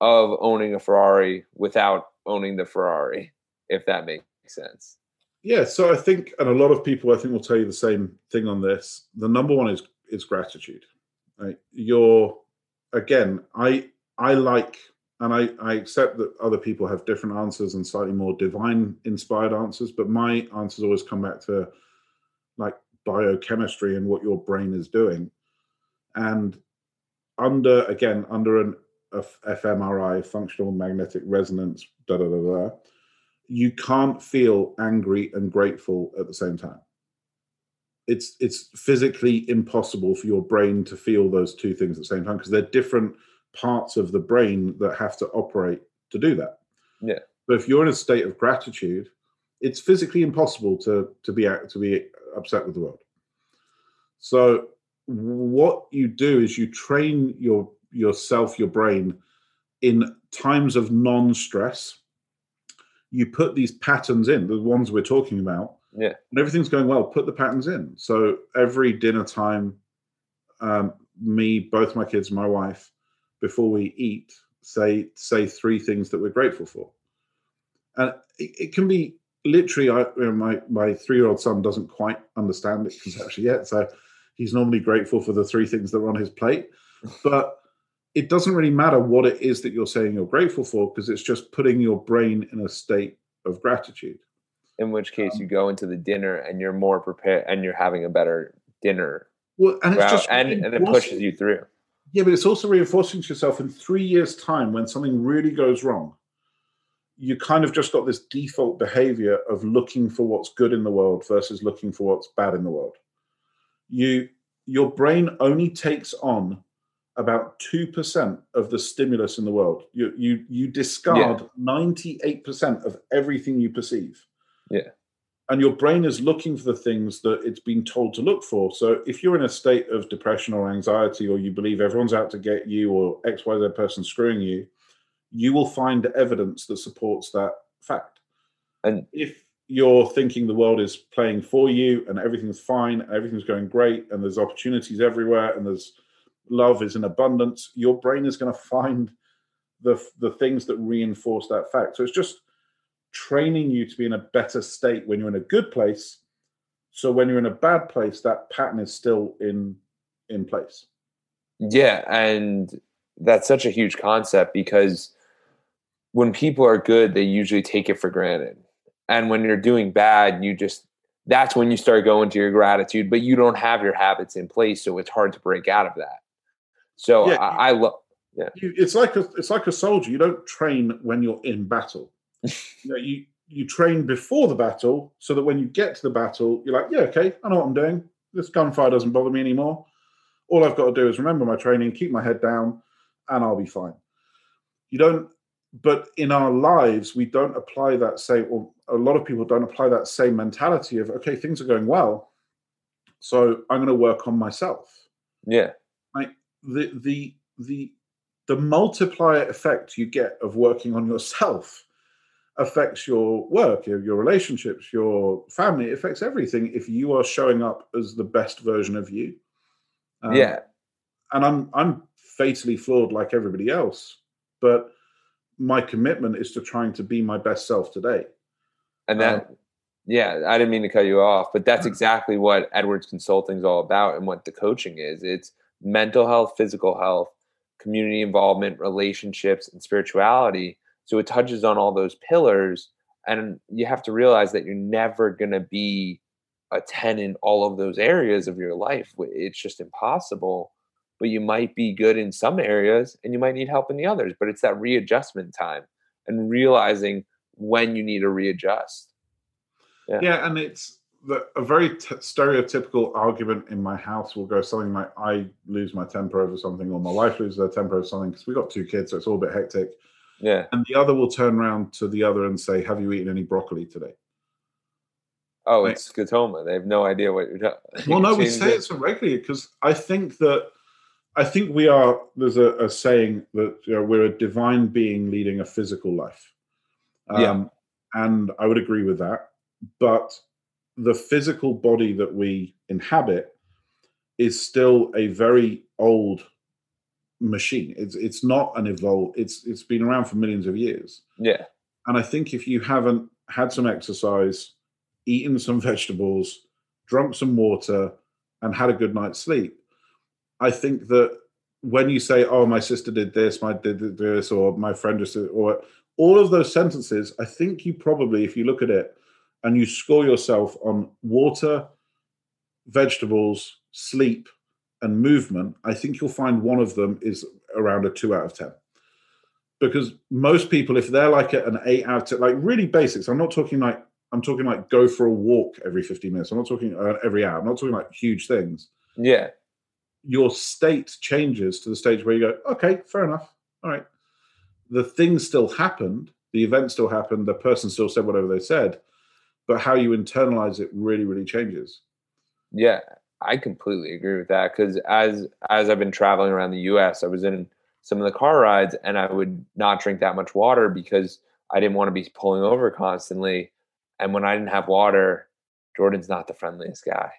of owning a Ferrari without owning the Ferrari, if that makes sense? Yeah, so I think, and a lot of people I think will tell you the same thing on this. The number one is is gratitude. Right? You're again, I I like and I, I accept that other people have different answers and slightly more divine inspired answers, but my answers always come back to like biochemistry and what your brain is doing. And under again, under an fMRI, functional magnetic resonance, da da da da, you can't feel angry and grateful at the same time. It's it's physically impossible for your brain to feel those two things at the same time because they're different parts of the brain that have to operate to do that. Yeah. But if you're in a state of gratitude, it's physically impossible to to be to be upset with the world. So what you do is you train your yourself, your brain, in times of non-stress. You put these patterns in, the ones we're talking about. Yeah. And everything's going well. Put the patterns in. So every dinner time, um, me, both my kids, my wife, before we eat, say say three things that we're grateful for. And it, it can be literally. I, you know, my my three year old son doesn't quite understand it <laughs> conceptually yet, so he's normally grateful for the three things that are on his plate. But it doesn't really matter what it is that you're saying you're grateful for because it's just putting your brain in a state of gratitude. In which case, um, you go into the dinner and you're more prepared, and you're having a better dinner. Well, and it's just and, and it pushes you through. Yeah, but it's also reinforcing to yourself in three years' time when something really goes wrong. You kind of just got this default behavior of looking for what's good in the world versus looking for what's bad in the world. You, your brain only takes on about two percent of the stimulus in the world. You you you discard eight percent of everything you perceive. Yeah and your brain is looking for the things that it's been told to look for. So if you're in a state of depression or anxiety, or you believe everyone's out to get you, or XYZ person screwing you, you will find evidence that supports that fact. And if you're thinking the world is playing for you and everything's fine, everything's going great, and there's opportunities everywhere, and there's love is in abundance, your brain is going to find the the things that reinforce that fact. So it's just training you to be in a better state when you're in a good place. So when you're in a bad place that pattern is still in in place. Yeah and that's such a huge concept because when people are good they usually take it for granted. And when you're doing bad you just that's when you start going to your gratitude but you don't have your habits in place so it's hard to break out of that. So yeah, i, I love yeah. It's like a it's like a soldier. You don't train when you're in battle you know, you you train before the battle so that when you get to the battle, you're like, yeah, okay, I know what I'm doing. This gunfire doesn't bother me anymore. All I've got to do is remember my training, keep my head down, and I'll be fine. You don't, but in our lives, we don't apply that same, or a lot of people don't apply that same mentality of, okay, things are going well. So I'm going to work on myself. Yeah. Like the, the, the, the multiplier effect you get of working on yourself affects your work, your, your relationships, your family. It affects everything if you are showing up as the best version of you. Um, yeah. And I'm I'm fatally flawed like everybody else, but my commitment is to trying to be my best self today. And that, um, yeah, I didn't mean to cut you off, but that's exactly what Edwards Consulting is all about and what the coaching is. It's mental health, physical health, community involvement, relationships, and spirituality so it touches on all those pillars. And you have to realize that you're never going to be a 10 in all of those areas of your life. It's just impossible. But you might be good in some areas and you might need help in the others. But it's that readjustment time and realizing when you need to readjust. Yeah, yeah and it's the, a very t- stereotypical argument in my house will go something like I lose my temper over something, or my wife loses her temper over something because we got two kids, so it's all a bit hectic. Yeah. And the other will turn around to the other and say, Have you eaten any broccoli today? Oh, it's scotoma. They have no idea what you're talking Well, no, we say it so regularly because I think that I think we are there's a, a saying that you know, we're a divine being leading a physical life. Um, yeah. and I would agree with that. But the physical body that we inhabit is still a very old machine. It's it's not an evolved. It's it's been around for millions of years. Yeah. And I think if you haven't had some exercise, eaten some <laughs> vegetables, drunk some water, and had a good night's sleep, I think that when you say, "Oh, my sister did this, my did this, or my friend just," did, or all of those sentences, I think you probably, if you look at it and you score yourself on water, vegetables, sleep, and movement, I think you'll find one of them is around a two out of ten. Because most people, if they're like an eight out of ten, like really basics, I'm not talking like I'm talking like go for a walk every 15 minutes. I'm not talking uh, every hour. I'm not talking like huge things. Yeah. Your state changes to the stage where you go, okay, fair enough. All right. The thing still happened. The event still happened. The person still said whatever they said. But how you internalize it really, really changes. Yeah, I completely agree with that. Because as as I've been traveling around the U.S., I was in some of the car rides, and I would not drink that much water because I didn't want to be pulling over constantly and when I didn't have water, Jordan's not the friendliest guy.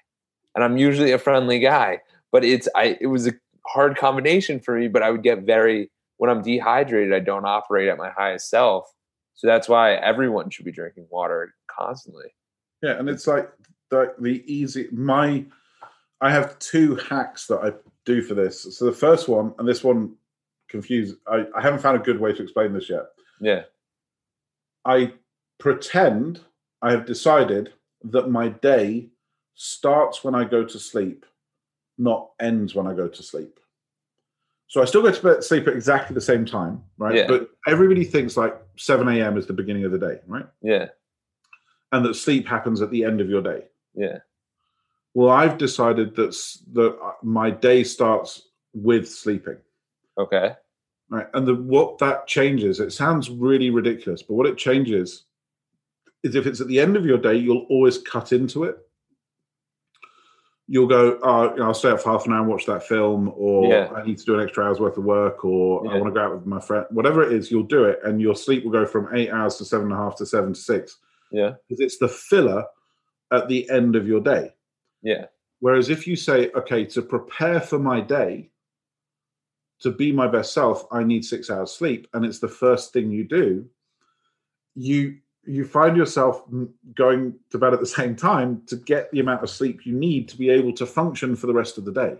And I'm usually a friendly guy, but it's I it was a hard combination for me, but I would get very when I'm dehydrated, I don't operate at my highest self. So that's why everyone should be drinking water constantly. Yeah, and it's like the, the easy my I have two hacks that I do for this. So the first one, and this one confused I, I haven't found a good way to explain this yet. Yeah. I pretend I have decided that my day starts when I go to sleep, not ends when I go to sleep. So I still go to bed, sleep at exactly the same time, right? Yeah. But everybody thinks like 7 a.m. is the beginning of the day, right? Yeah. And that sleep happens at the end of your day. Yeah. Well, I've decided that that uh, my day starts with sleeping. Okay. Right. And the what that changes, it sounds really ridiculous, but what it changes is if it's at the end of your day, you'll always cut into it. You'll go, oh, I'll stay up for half an hour and watch that film, or Yeah. I need to do an extra hour's worth of work, or I want to go out with my friend. Whatever it is, you'll do it, and your sleep will go from eight hours to seven and a half to seven to six Yeah. because it's the filler at the end of your day. Yeah. Whereas if you say, okay, to prepare for my day, to be my best self, I need six hours sleep, and it's the first thing you do, you you find yourself going to bed at the <laughs> same time to get the amount of sleep you need to be able to function for the rest of the day.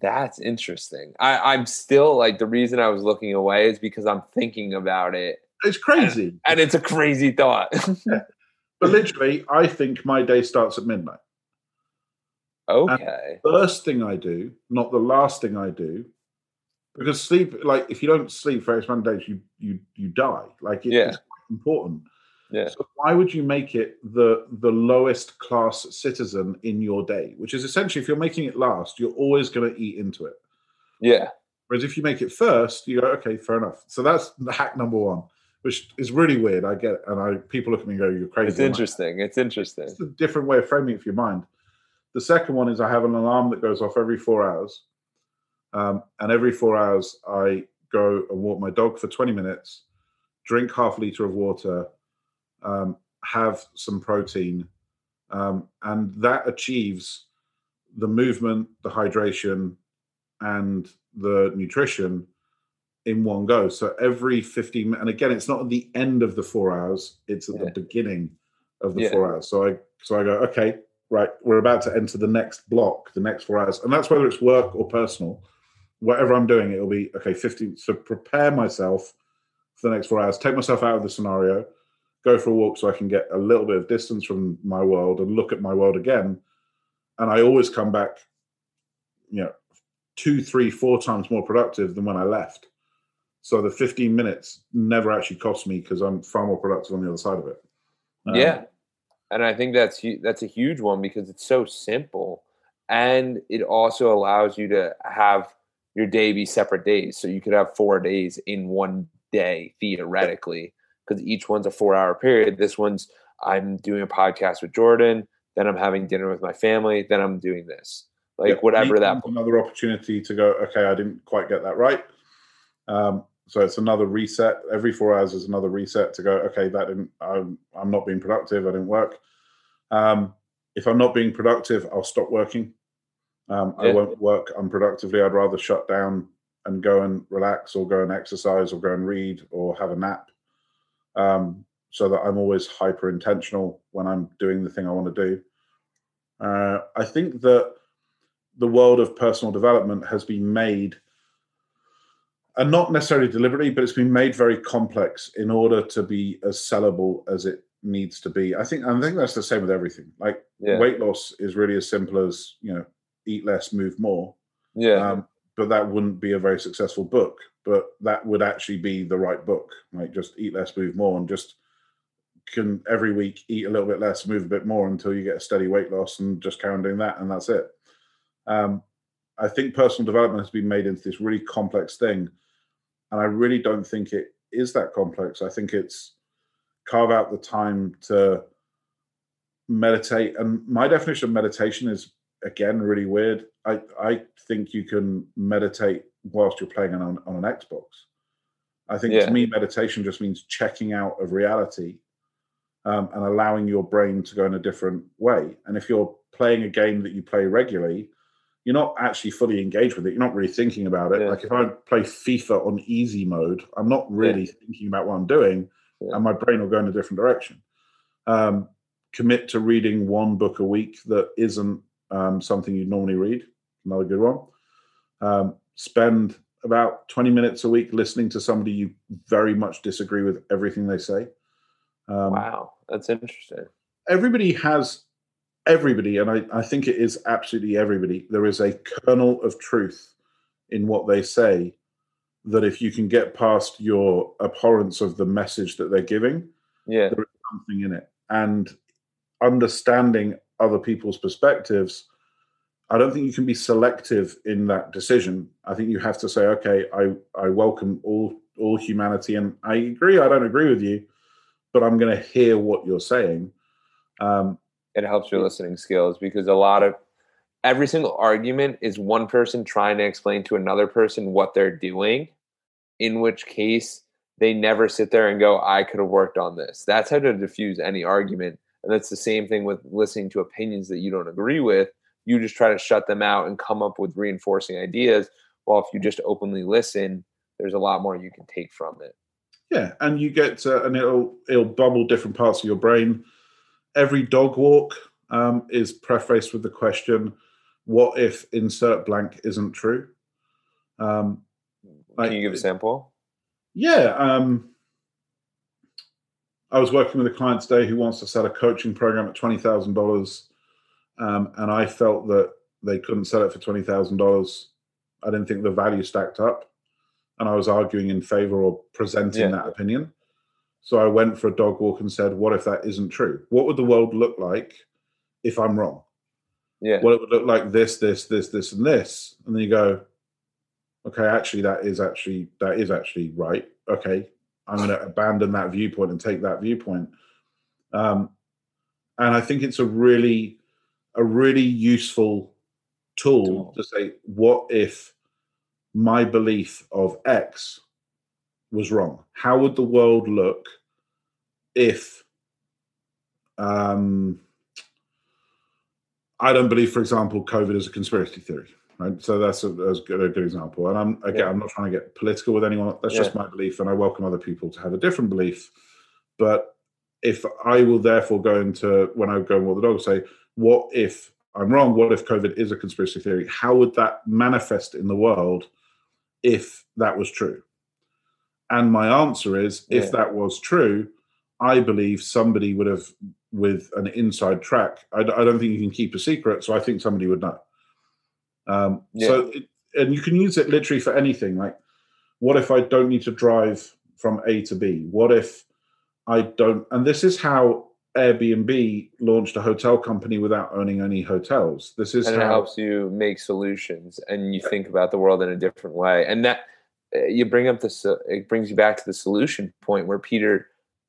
That's interesting. I, I'm still like the reason I was looking away is because I'm thinking about it. It's crazy. And it's a crazy thought. <laughs> But literally, I think my day starts at midnight. Okay. First thing I do, not the last thing I do, because sleep, like if you don't sleep for X amount of days, you you you die. Like it- Yeah. it's quite important. Yeah. So why would you make it the the lowest class citizen in your day? Which is essentially, if you're making it last, you're always going to eat into it. Yeah. Whereas if you make it first, you go, okay, fair enough. So that's the hack number one, which is really weird. I get, it. and I people look at me and go, "You're crazy." It's I'm like, interesting. It's interesting. it's a different way of framing it for your mind. The second one is I have an alarm that goes off every four hours. Um, and every four hours, I go and walk my dog for 20 minutes, drink half a liter of water, um, have some protein. Um, and that achieves the movement, the hydration, and the nutrition in one go. So every 15 minutes, and again, it's not at the end of the four hours, it's at Yeah. the beginning of the Yeah. four hours. So I so I go, okay, right, we're about to enter the next block, the next four hours. And that's whether it's work or personal. Whatever I'm doing, it'll be okay, 50. So prepare myself for the next four hours, take myself out of the scenario, go for a walk so I can get a little bit of distance from my world and look at my world again. And I always come back, you know, two, three, four times more productive than when I left. So the 15 minutes never actually cost me because I'm far more productive on the other side of it. Um, yeah. And I think that's that's a huge one because it's so simple and it also allows you to have your day be separate days. So you could have four days in one day theoretically because each one's a 4-hour period. This one's I'm doing a podcast with Jordan, then I'm having dinner with my family, then I'm doing this. Like Yeah, whatever that another opportunity to go okay i didn't quite get that right um, so it's another reset. Every four hours is another reset to go okay that didn't i'm, I'm not being productive i didn't work. Um, if i'm not being productive i'll stop working. Um, i won't work unproductively. I'd rather shut down and go and relax or go and exercise or go and read or have a nap. Um, so that i'm always hyper intentional when i'm doing the thing i want to do. Uh, i think that the world of personal development has been made and not necessarily deliberately, but it's been made very complex in order to be as sellable as it needs to be. I think I think that's the same with everything. Like Yeah. weight loss is really as simple as you know, eat less, move more. Yeah. Um, but that wouldn't be a very successful book. But that would actually be the right book. Like just eat less, move more, and just can every week eat a little bit less, move a bit more until you get a steady weight loss, and just carry on doing that, and that's it. Um, I think personal development has been made into this really complex thing, and I really don't think it is that complex. I think it's carve out the time to meditate, and my definition of meditation is again really weird. I I think you can meditate whilst you're playing on on an Xbox. I think Yeah. to me, meditation just means checking out of reality um, and allowing your brain to go in a different way. And if you're playing a game that you play regularly, you're not actually fully engaged with it. You're not really thinking about it. Yeah. Like if I play FIFA on easy mode, I'm not really thinking about what I'm doing, Yeah. and my brain will go in a different direction. Um, commit to reading one book a week that isn't um, something you'd normally read. Another good one. Um, spend about 20 minutes a week listening to somebody you very much disagree with everything they say. Um, wow. That's interesting. everybody has everybody and I, I think it is absolutely everybody there is a kernel of truth in what they say that if you can get past your abhorrence of the message that they're giving Yeah. There is something in it. And understanding other people's perspectives i don't think you can be selective in that decision. I think you have to say okay i i welcome all all humanity and i agree i don't agree with you but i'm going to hear what you're saying. Um It helps your listening skills because a lot of every single argument is one person trying to explain to another person what they're doing, in which case they never sit there and go, I could have worked on this. That's how to diffuse any argument. And that's the same thing with listening to opinions that you don't agree with. You just try to shut them out and come up with reinforcing ideas. Well, if you just openly listen, there's a lot more you can take from it. Yeah, and you get to, and it'll it'll bubble different parts of your brain. Every dog walk um, is prefaced with the question, "What if insert blank isn't true?" Um, Can you give a sample? Yeah, um, I was working with a client today who wants to sell a coaching program at twenty thousand dollars, um, and I felt that they couldn't sell it for twenty thousand dollars. I didn't think the value stacked up, and I was arguing in favor or presenting Yeah. that opinion. So I went for a dog walk and said, "What if that isn't true? What would the world look like if I'm wrong? Yeah. What it would look like this, this, this, this, and this?" And then you go, "Okay, actually, that is actually that is actually right. Okay, I'm going to abandon that viewpoint and take that viewpoint." Um, and I think it's a really, a really useful Tool. to say, "What if my belief of X was wrong? How would the world look if um, I don't believe, for example, COVID is a conspiracy theory, right? So that's a, that's a, good, a good example. And I'm again, Yeah. I'm not trying to get political with anyone. That's just my belief, and I welcome other people to have a different belief. But if I will therefore go into when I go and walk the dog, say, what if I'm wrong? What if COVID is a conspiracy theory? How would that manifest in the world if that was true? And my answer is, Yeah. if that was true, I believe somebody would have, with an inside track. I don't think you can keep a secret, so I think somebody would know. Um, So, it, and you can use it literally for anything. Like, what if I don't need to drive from A to B? What if I don't? And this is how Airbnb launched a hotel company without owning any hotels. This is and it how helps you make solutions and you think about the world in a different way and that you bring up this it brings you back to the solution point where peter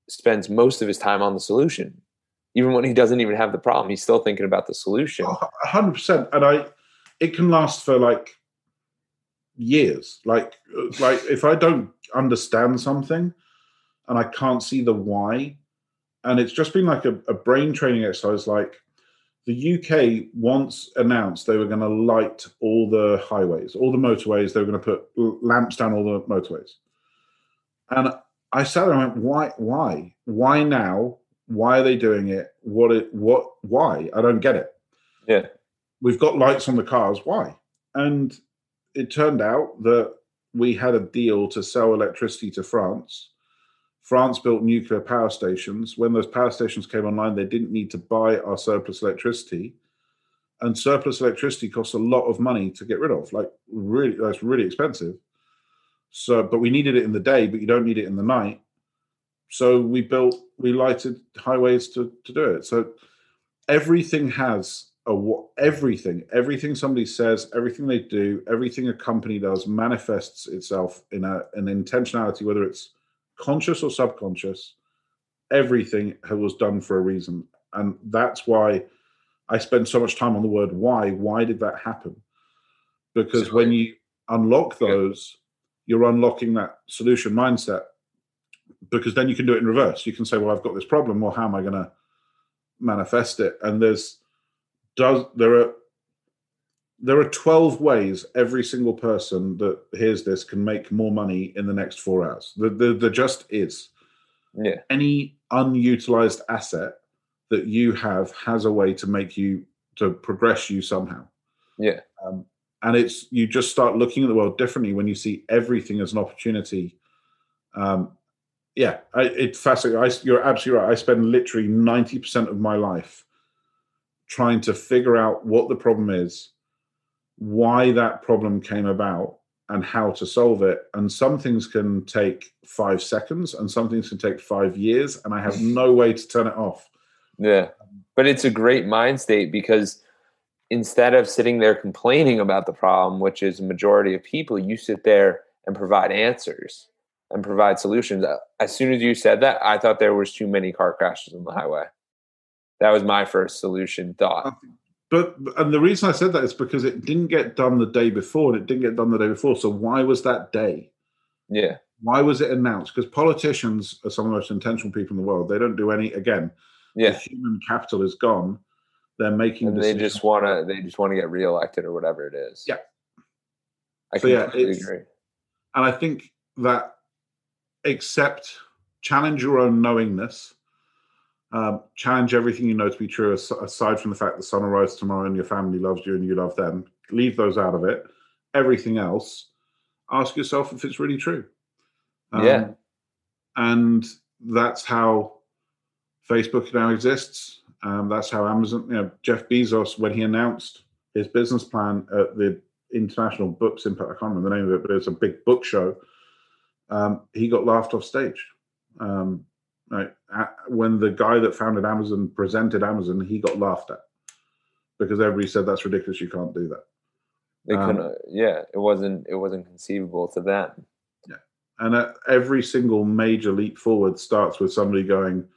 spends most of his time on the solution even when he doesn't even have the problem he's still thinking about the solution Oh, a hundred percent, and I, it can last for like years. Like, uh, like if I don't understand something, and I can't see the why, and it's just been like a, a brain training exercise. Like, the UK once announced they were going to light all the highways, all the motorways. They were going to put lamps down all the motorways, and I sat there and went, "Why? Why? Why now? Why are they doing it? What? It? What? Why? I don't get it." yeah we've got lights on the cars. Why? And it turned out that we had a deal to sell electricity to France. France built nuclear power stations. When those power stations came online, they didn't need to buy our surplus electricity. And surplus electricity costs a lot of money to get rid of. Like really, that's really expensive. So, but we needed it in the day, but you don't need it in the night. So we built, we lighted highways to to do it. So everything has a what everything, everything somebody says, everything they do, everything a company does manifests itself in a an intentionality, whether it's conscious or subconscious. Everything was done for a reason, and that's why I spend so much time on the word why. Why did that happen? Because when you unlock those, you're unlocking that solution mindset. Because then you can do it in reverse. You can say, "Well, I've got this problem. Well, how am I going to manifest it?" And there's does there are there are 12 ways every single person that hears this can make more money in the next four hours. There, there, there just is. Yeah. Any unutilized asset that you have has a way to make you to progress you somehow. Yeah. Um, and it's you just start looking at the world differently when you see everything as an opportunity. Um, yeah, I, it's fascinating. I, you're absolutely right. I spend literally ninety percent of my life trying to figure out what the problem is, why that problem came about, and how to solve it. And some things can take five seconds, and some things can take five years, and I have no way to turn it off. Yeah. But it's a great mind state because instead of sitting there complaining about the problem, which is a majority of people, you sit there and provide answers and provide solutions. Uh, as soon as you said that, I thought there was too many car crashes on the highway. That was my first solution thought. But and the reason I said that is because it didn't get done the day before, and it didn't get done the day before. So why was that day? Yeah. Why was it announced? Because politicians are some of the most intentional people in the world. They don't do any. Again, yeah. the human capital is gone. They're making. And they just want to. They just want to get reelected or whatever it is. Yeah. I so, yeah, completely agree. And I think that accept, challenge your own knowingness um, challenge everything you know to be true, aside from the fact the sun will rise tomorrow and your family loves you and you love them. Leave those out of it. Everything else, ask yourself if it's really true. Um, yeah. And that's how Facebook now exists. Um, that's how Amazon, you know, Jeff Bezos, when he announced his business plan at the International Books Impact, I can't remember the name of it, but it's a big book show. Um, he got laughed off stage. Um, Right. When the guy that founded Amazon presented Amazon, he got laughed at because everybody said that's ridiculous. You can't do that. They um, couldn't. Yeah, it wasn't. It wasn't conceivable to them. Yeah, and every single major leap forward starts with somebody going,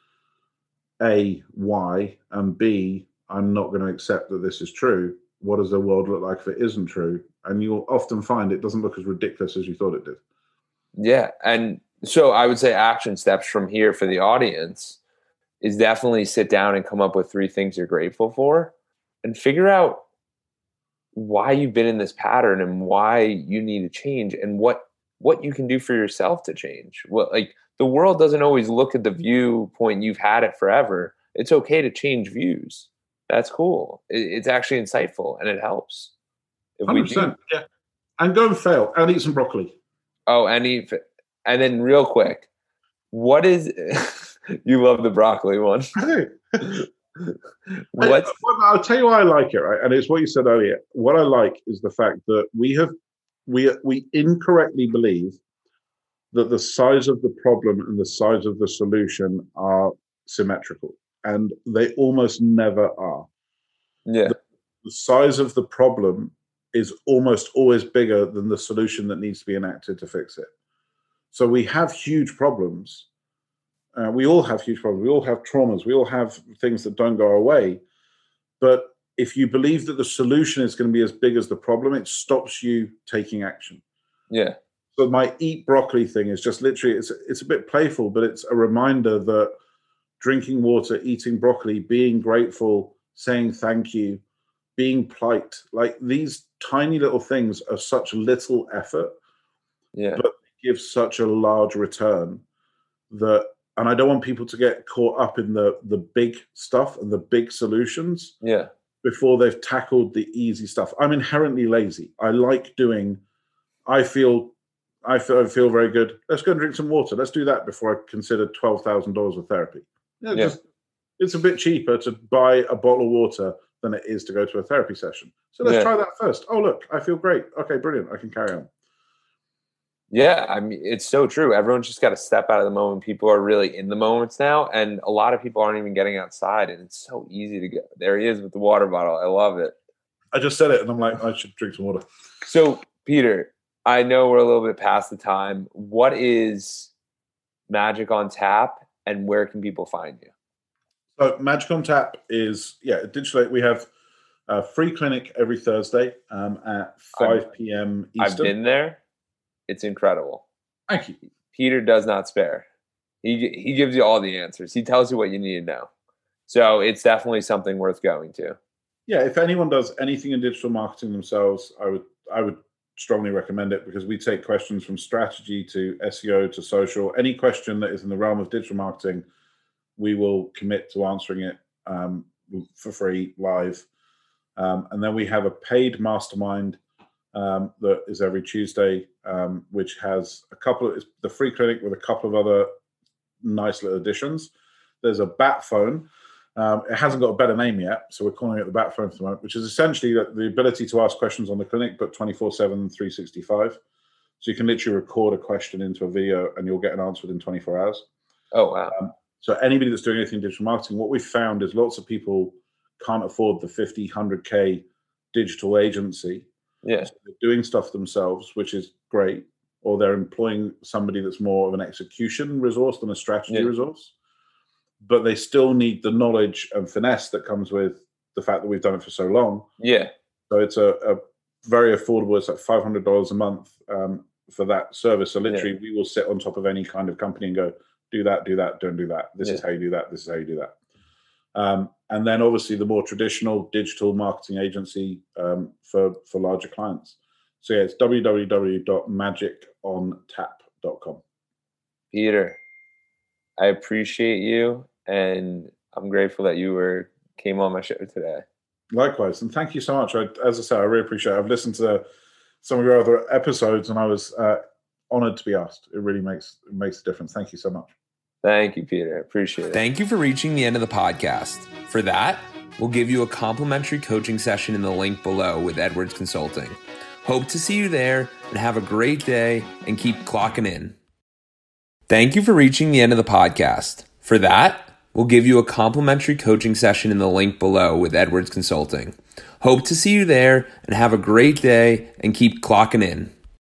a why and b I'm not going to accept that this is true. What does the world look like if it isn't true? And you'll often find it doesn't look as ridiculous as you thought it did. Yeah, and so I would say action steps from here for the audience is definitely sit down and come up with three things you're grateful for and figure out why you've been in this pattern and why you need to change and what what you can do for yourself to change. What like the world doesn't always look at the viewpoint you've had it forever. It's okay to change views. That's cool. It, it's actually insightful and it helps. Hundred percent. Yeah, and go and fail and eat some broccoli. Oh, and eat and then, real quick, what is <laughs> you love the broccoli one? <laughs> <laughs> what? I'll tell you why I like it, right? And it's what you said earlier. What I like is the fact that we have we we incorrectly believe that the size of the problem and the size of the solution are symmetrical, and they almost never are. Yeah. The, the size of the problem is almost always bigger than the solution that needs to be enacted to fix it. So we have huge problems. Uh, we all have huge problems. We all have traumas. We all have things that don't go away. But if you believe that the solution is going to be as big as the problem, it stops you taking action. Yeah. So my eat broccoli thing is just literally it's it's a bit playful, but it's a reminder that drinking water, eating broccoli, being grateful, saying thank you, being polite, like these tiny little things are such little effort. Yeah. But give such a large return that and I don't want people to get caught up in the the big stuff and the big solutions. Yeah. Before they've tackled the easy stuff. I'm inherently lazy. I like doing I feel I feel, I feel very good. Let's go and drink some water. Let's do that before I consider twelve thousand dollars of therapy. Yeah, Yeah. Just, it's a bit cheaper to buy a bottle of water than it is to go to a therapy session. So let's Yeah. try that first. Oh look, I feel great. Okay, brilliant. I can carry on. Yeah, I mean, it's so true. Everyone's just got to step out of the moment. People are really in the moments now, and a lot of people aren't even getting outside, and it's so easy to go. There he is with the water bottle. I love it. I just said it, and I'm like, I should drink some water. So, Peter, I know we're a little bit past the time. What is Magic on Tap, and where can people find you? So Magic on Tap is yeah, digital. We have a free clinic every Thursday um, at I've- 5 p.m. Eastern. I've been there. It's incredible. Thank you. Peter does not spare. He he gives you all the answers. He tells you what you need to know. So it's definitely something worth going to. Yeah, if anyone does anything in digital marketing themselves, I would I would strongly recommend it because we take questions from strategy to SEO to social. Any question that is in the realm of digital marketing, we will commit to answering it um, for free live. Um, and then we have a paid mastermind um, that is every Tuesday, um, which has a couple of the free clinic with a couple of other nice little additions. There's a bat phone. Um, it hasn't got a better name yet, so we're calling it the bat phone for the moment, which is essentially the, the ability to ask questions on the clinic, but 24 7, 365. So you can literally record a question into a video and you'll get an answer within 24 hours. Oh wow. So anybody that's doing anything in digital marketing, what we've found is lots of people can't afford the 50, 100K digital agency. Yeah. So they're doing stuff themselves, which is great, or they're employing somebody that's more of an execution resource than a strategy Yeah. resource. But they still need the knowledge and finesse that comes with the fact that we've done it for so long. Yeah. So it's a, a very affordable. It's like five hundred dollars a month um, for that service. So literally, we will sit on top of any kind of company and go, do that, do that, don't do that. This is how you do that. This is how you do that. Um, and then obviously the more traditional digital marketing agency um, for for larger clients. So yeah, it's www.magicontap.com. Peter, I appreciate you and I'm grateful that you were came on my show today. Likewise, and thank you so much. I, as I said, I really appreciate. it. I've listened to some of your other episodes, and I was uh, honored to be asked. It really makes it makes a difference. Thank you so much. Thank you, Peter. I appreciate it. Thank you for reaching the end of the podcast. For that, we'll give you a complimentary coaching session in the link below with Edwards Consulting. Hope to see you there and have a great day and keep clocking in. Thank you for reaching the end of the podcast. For that, we'll give you a complimentary coaching session in the link below with Edwards Consulting. Hope to see you there and have a great day and keep clocking in.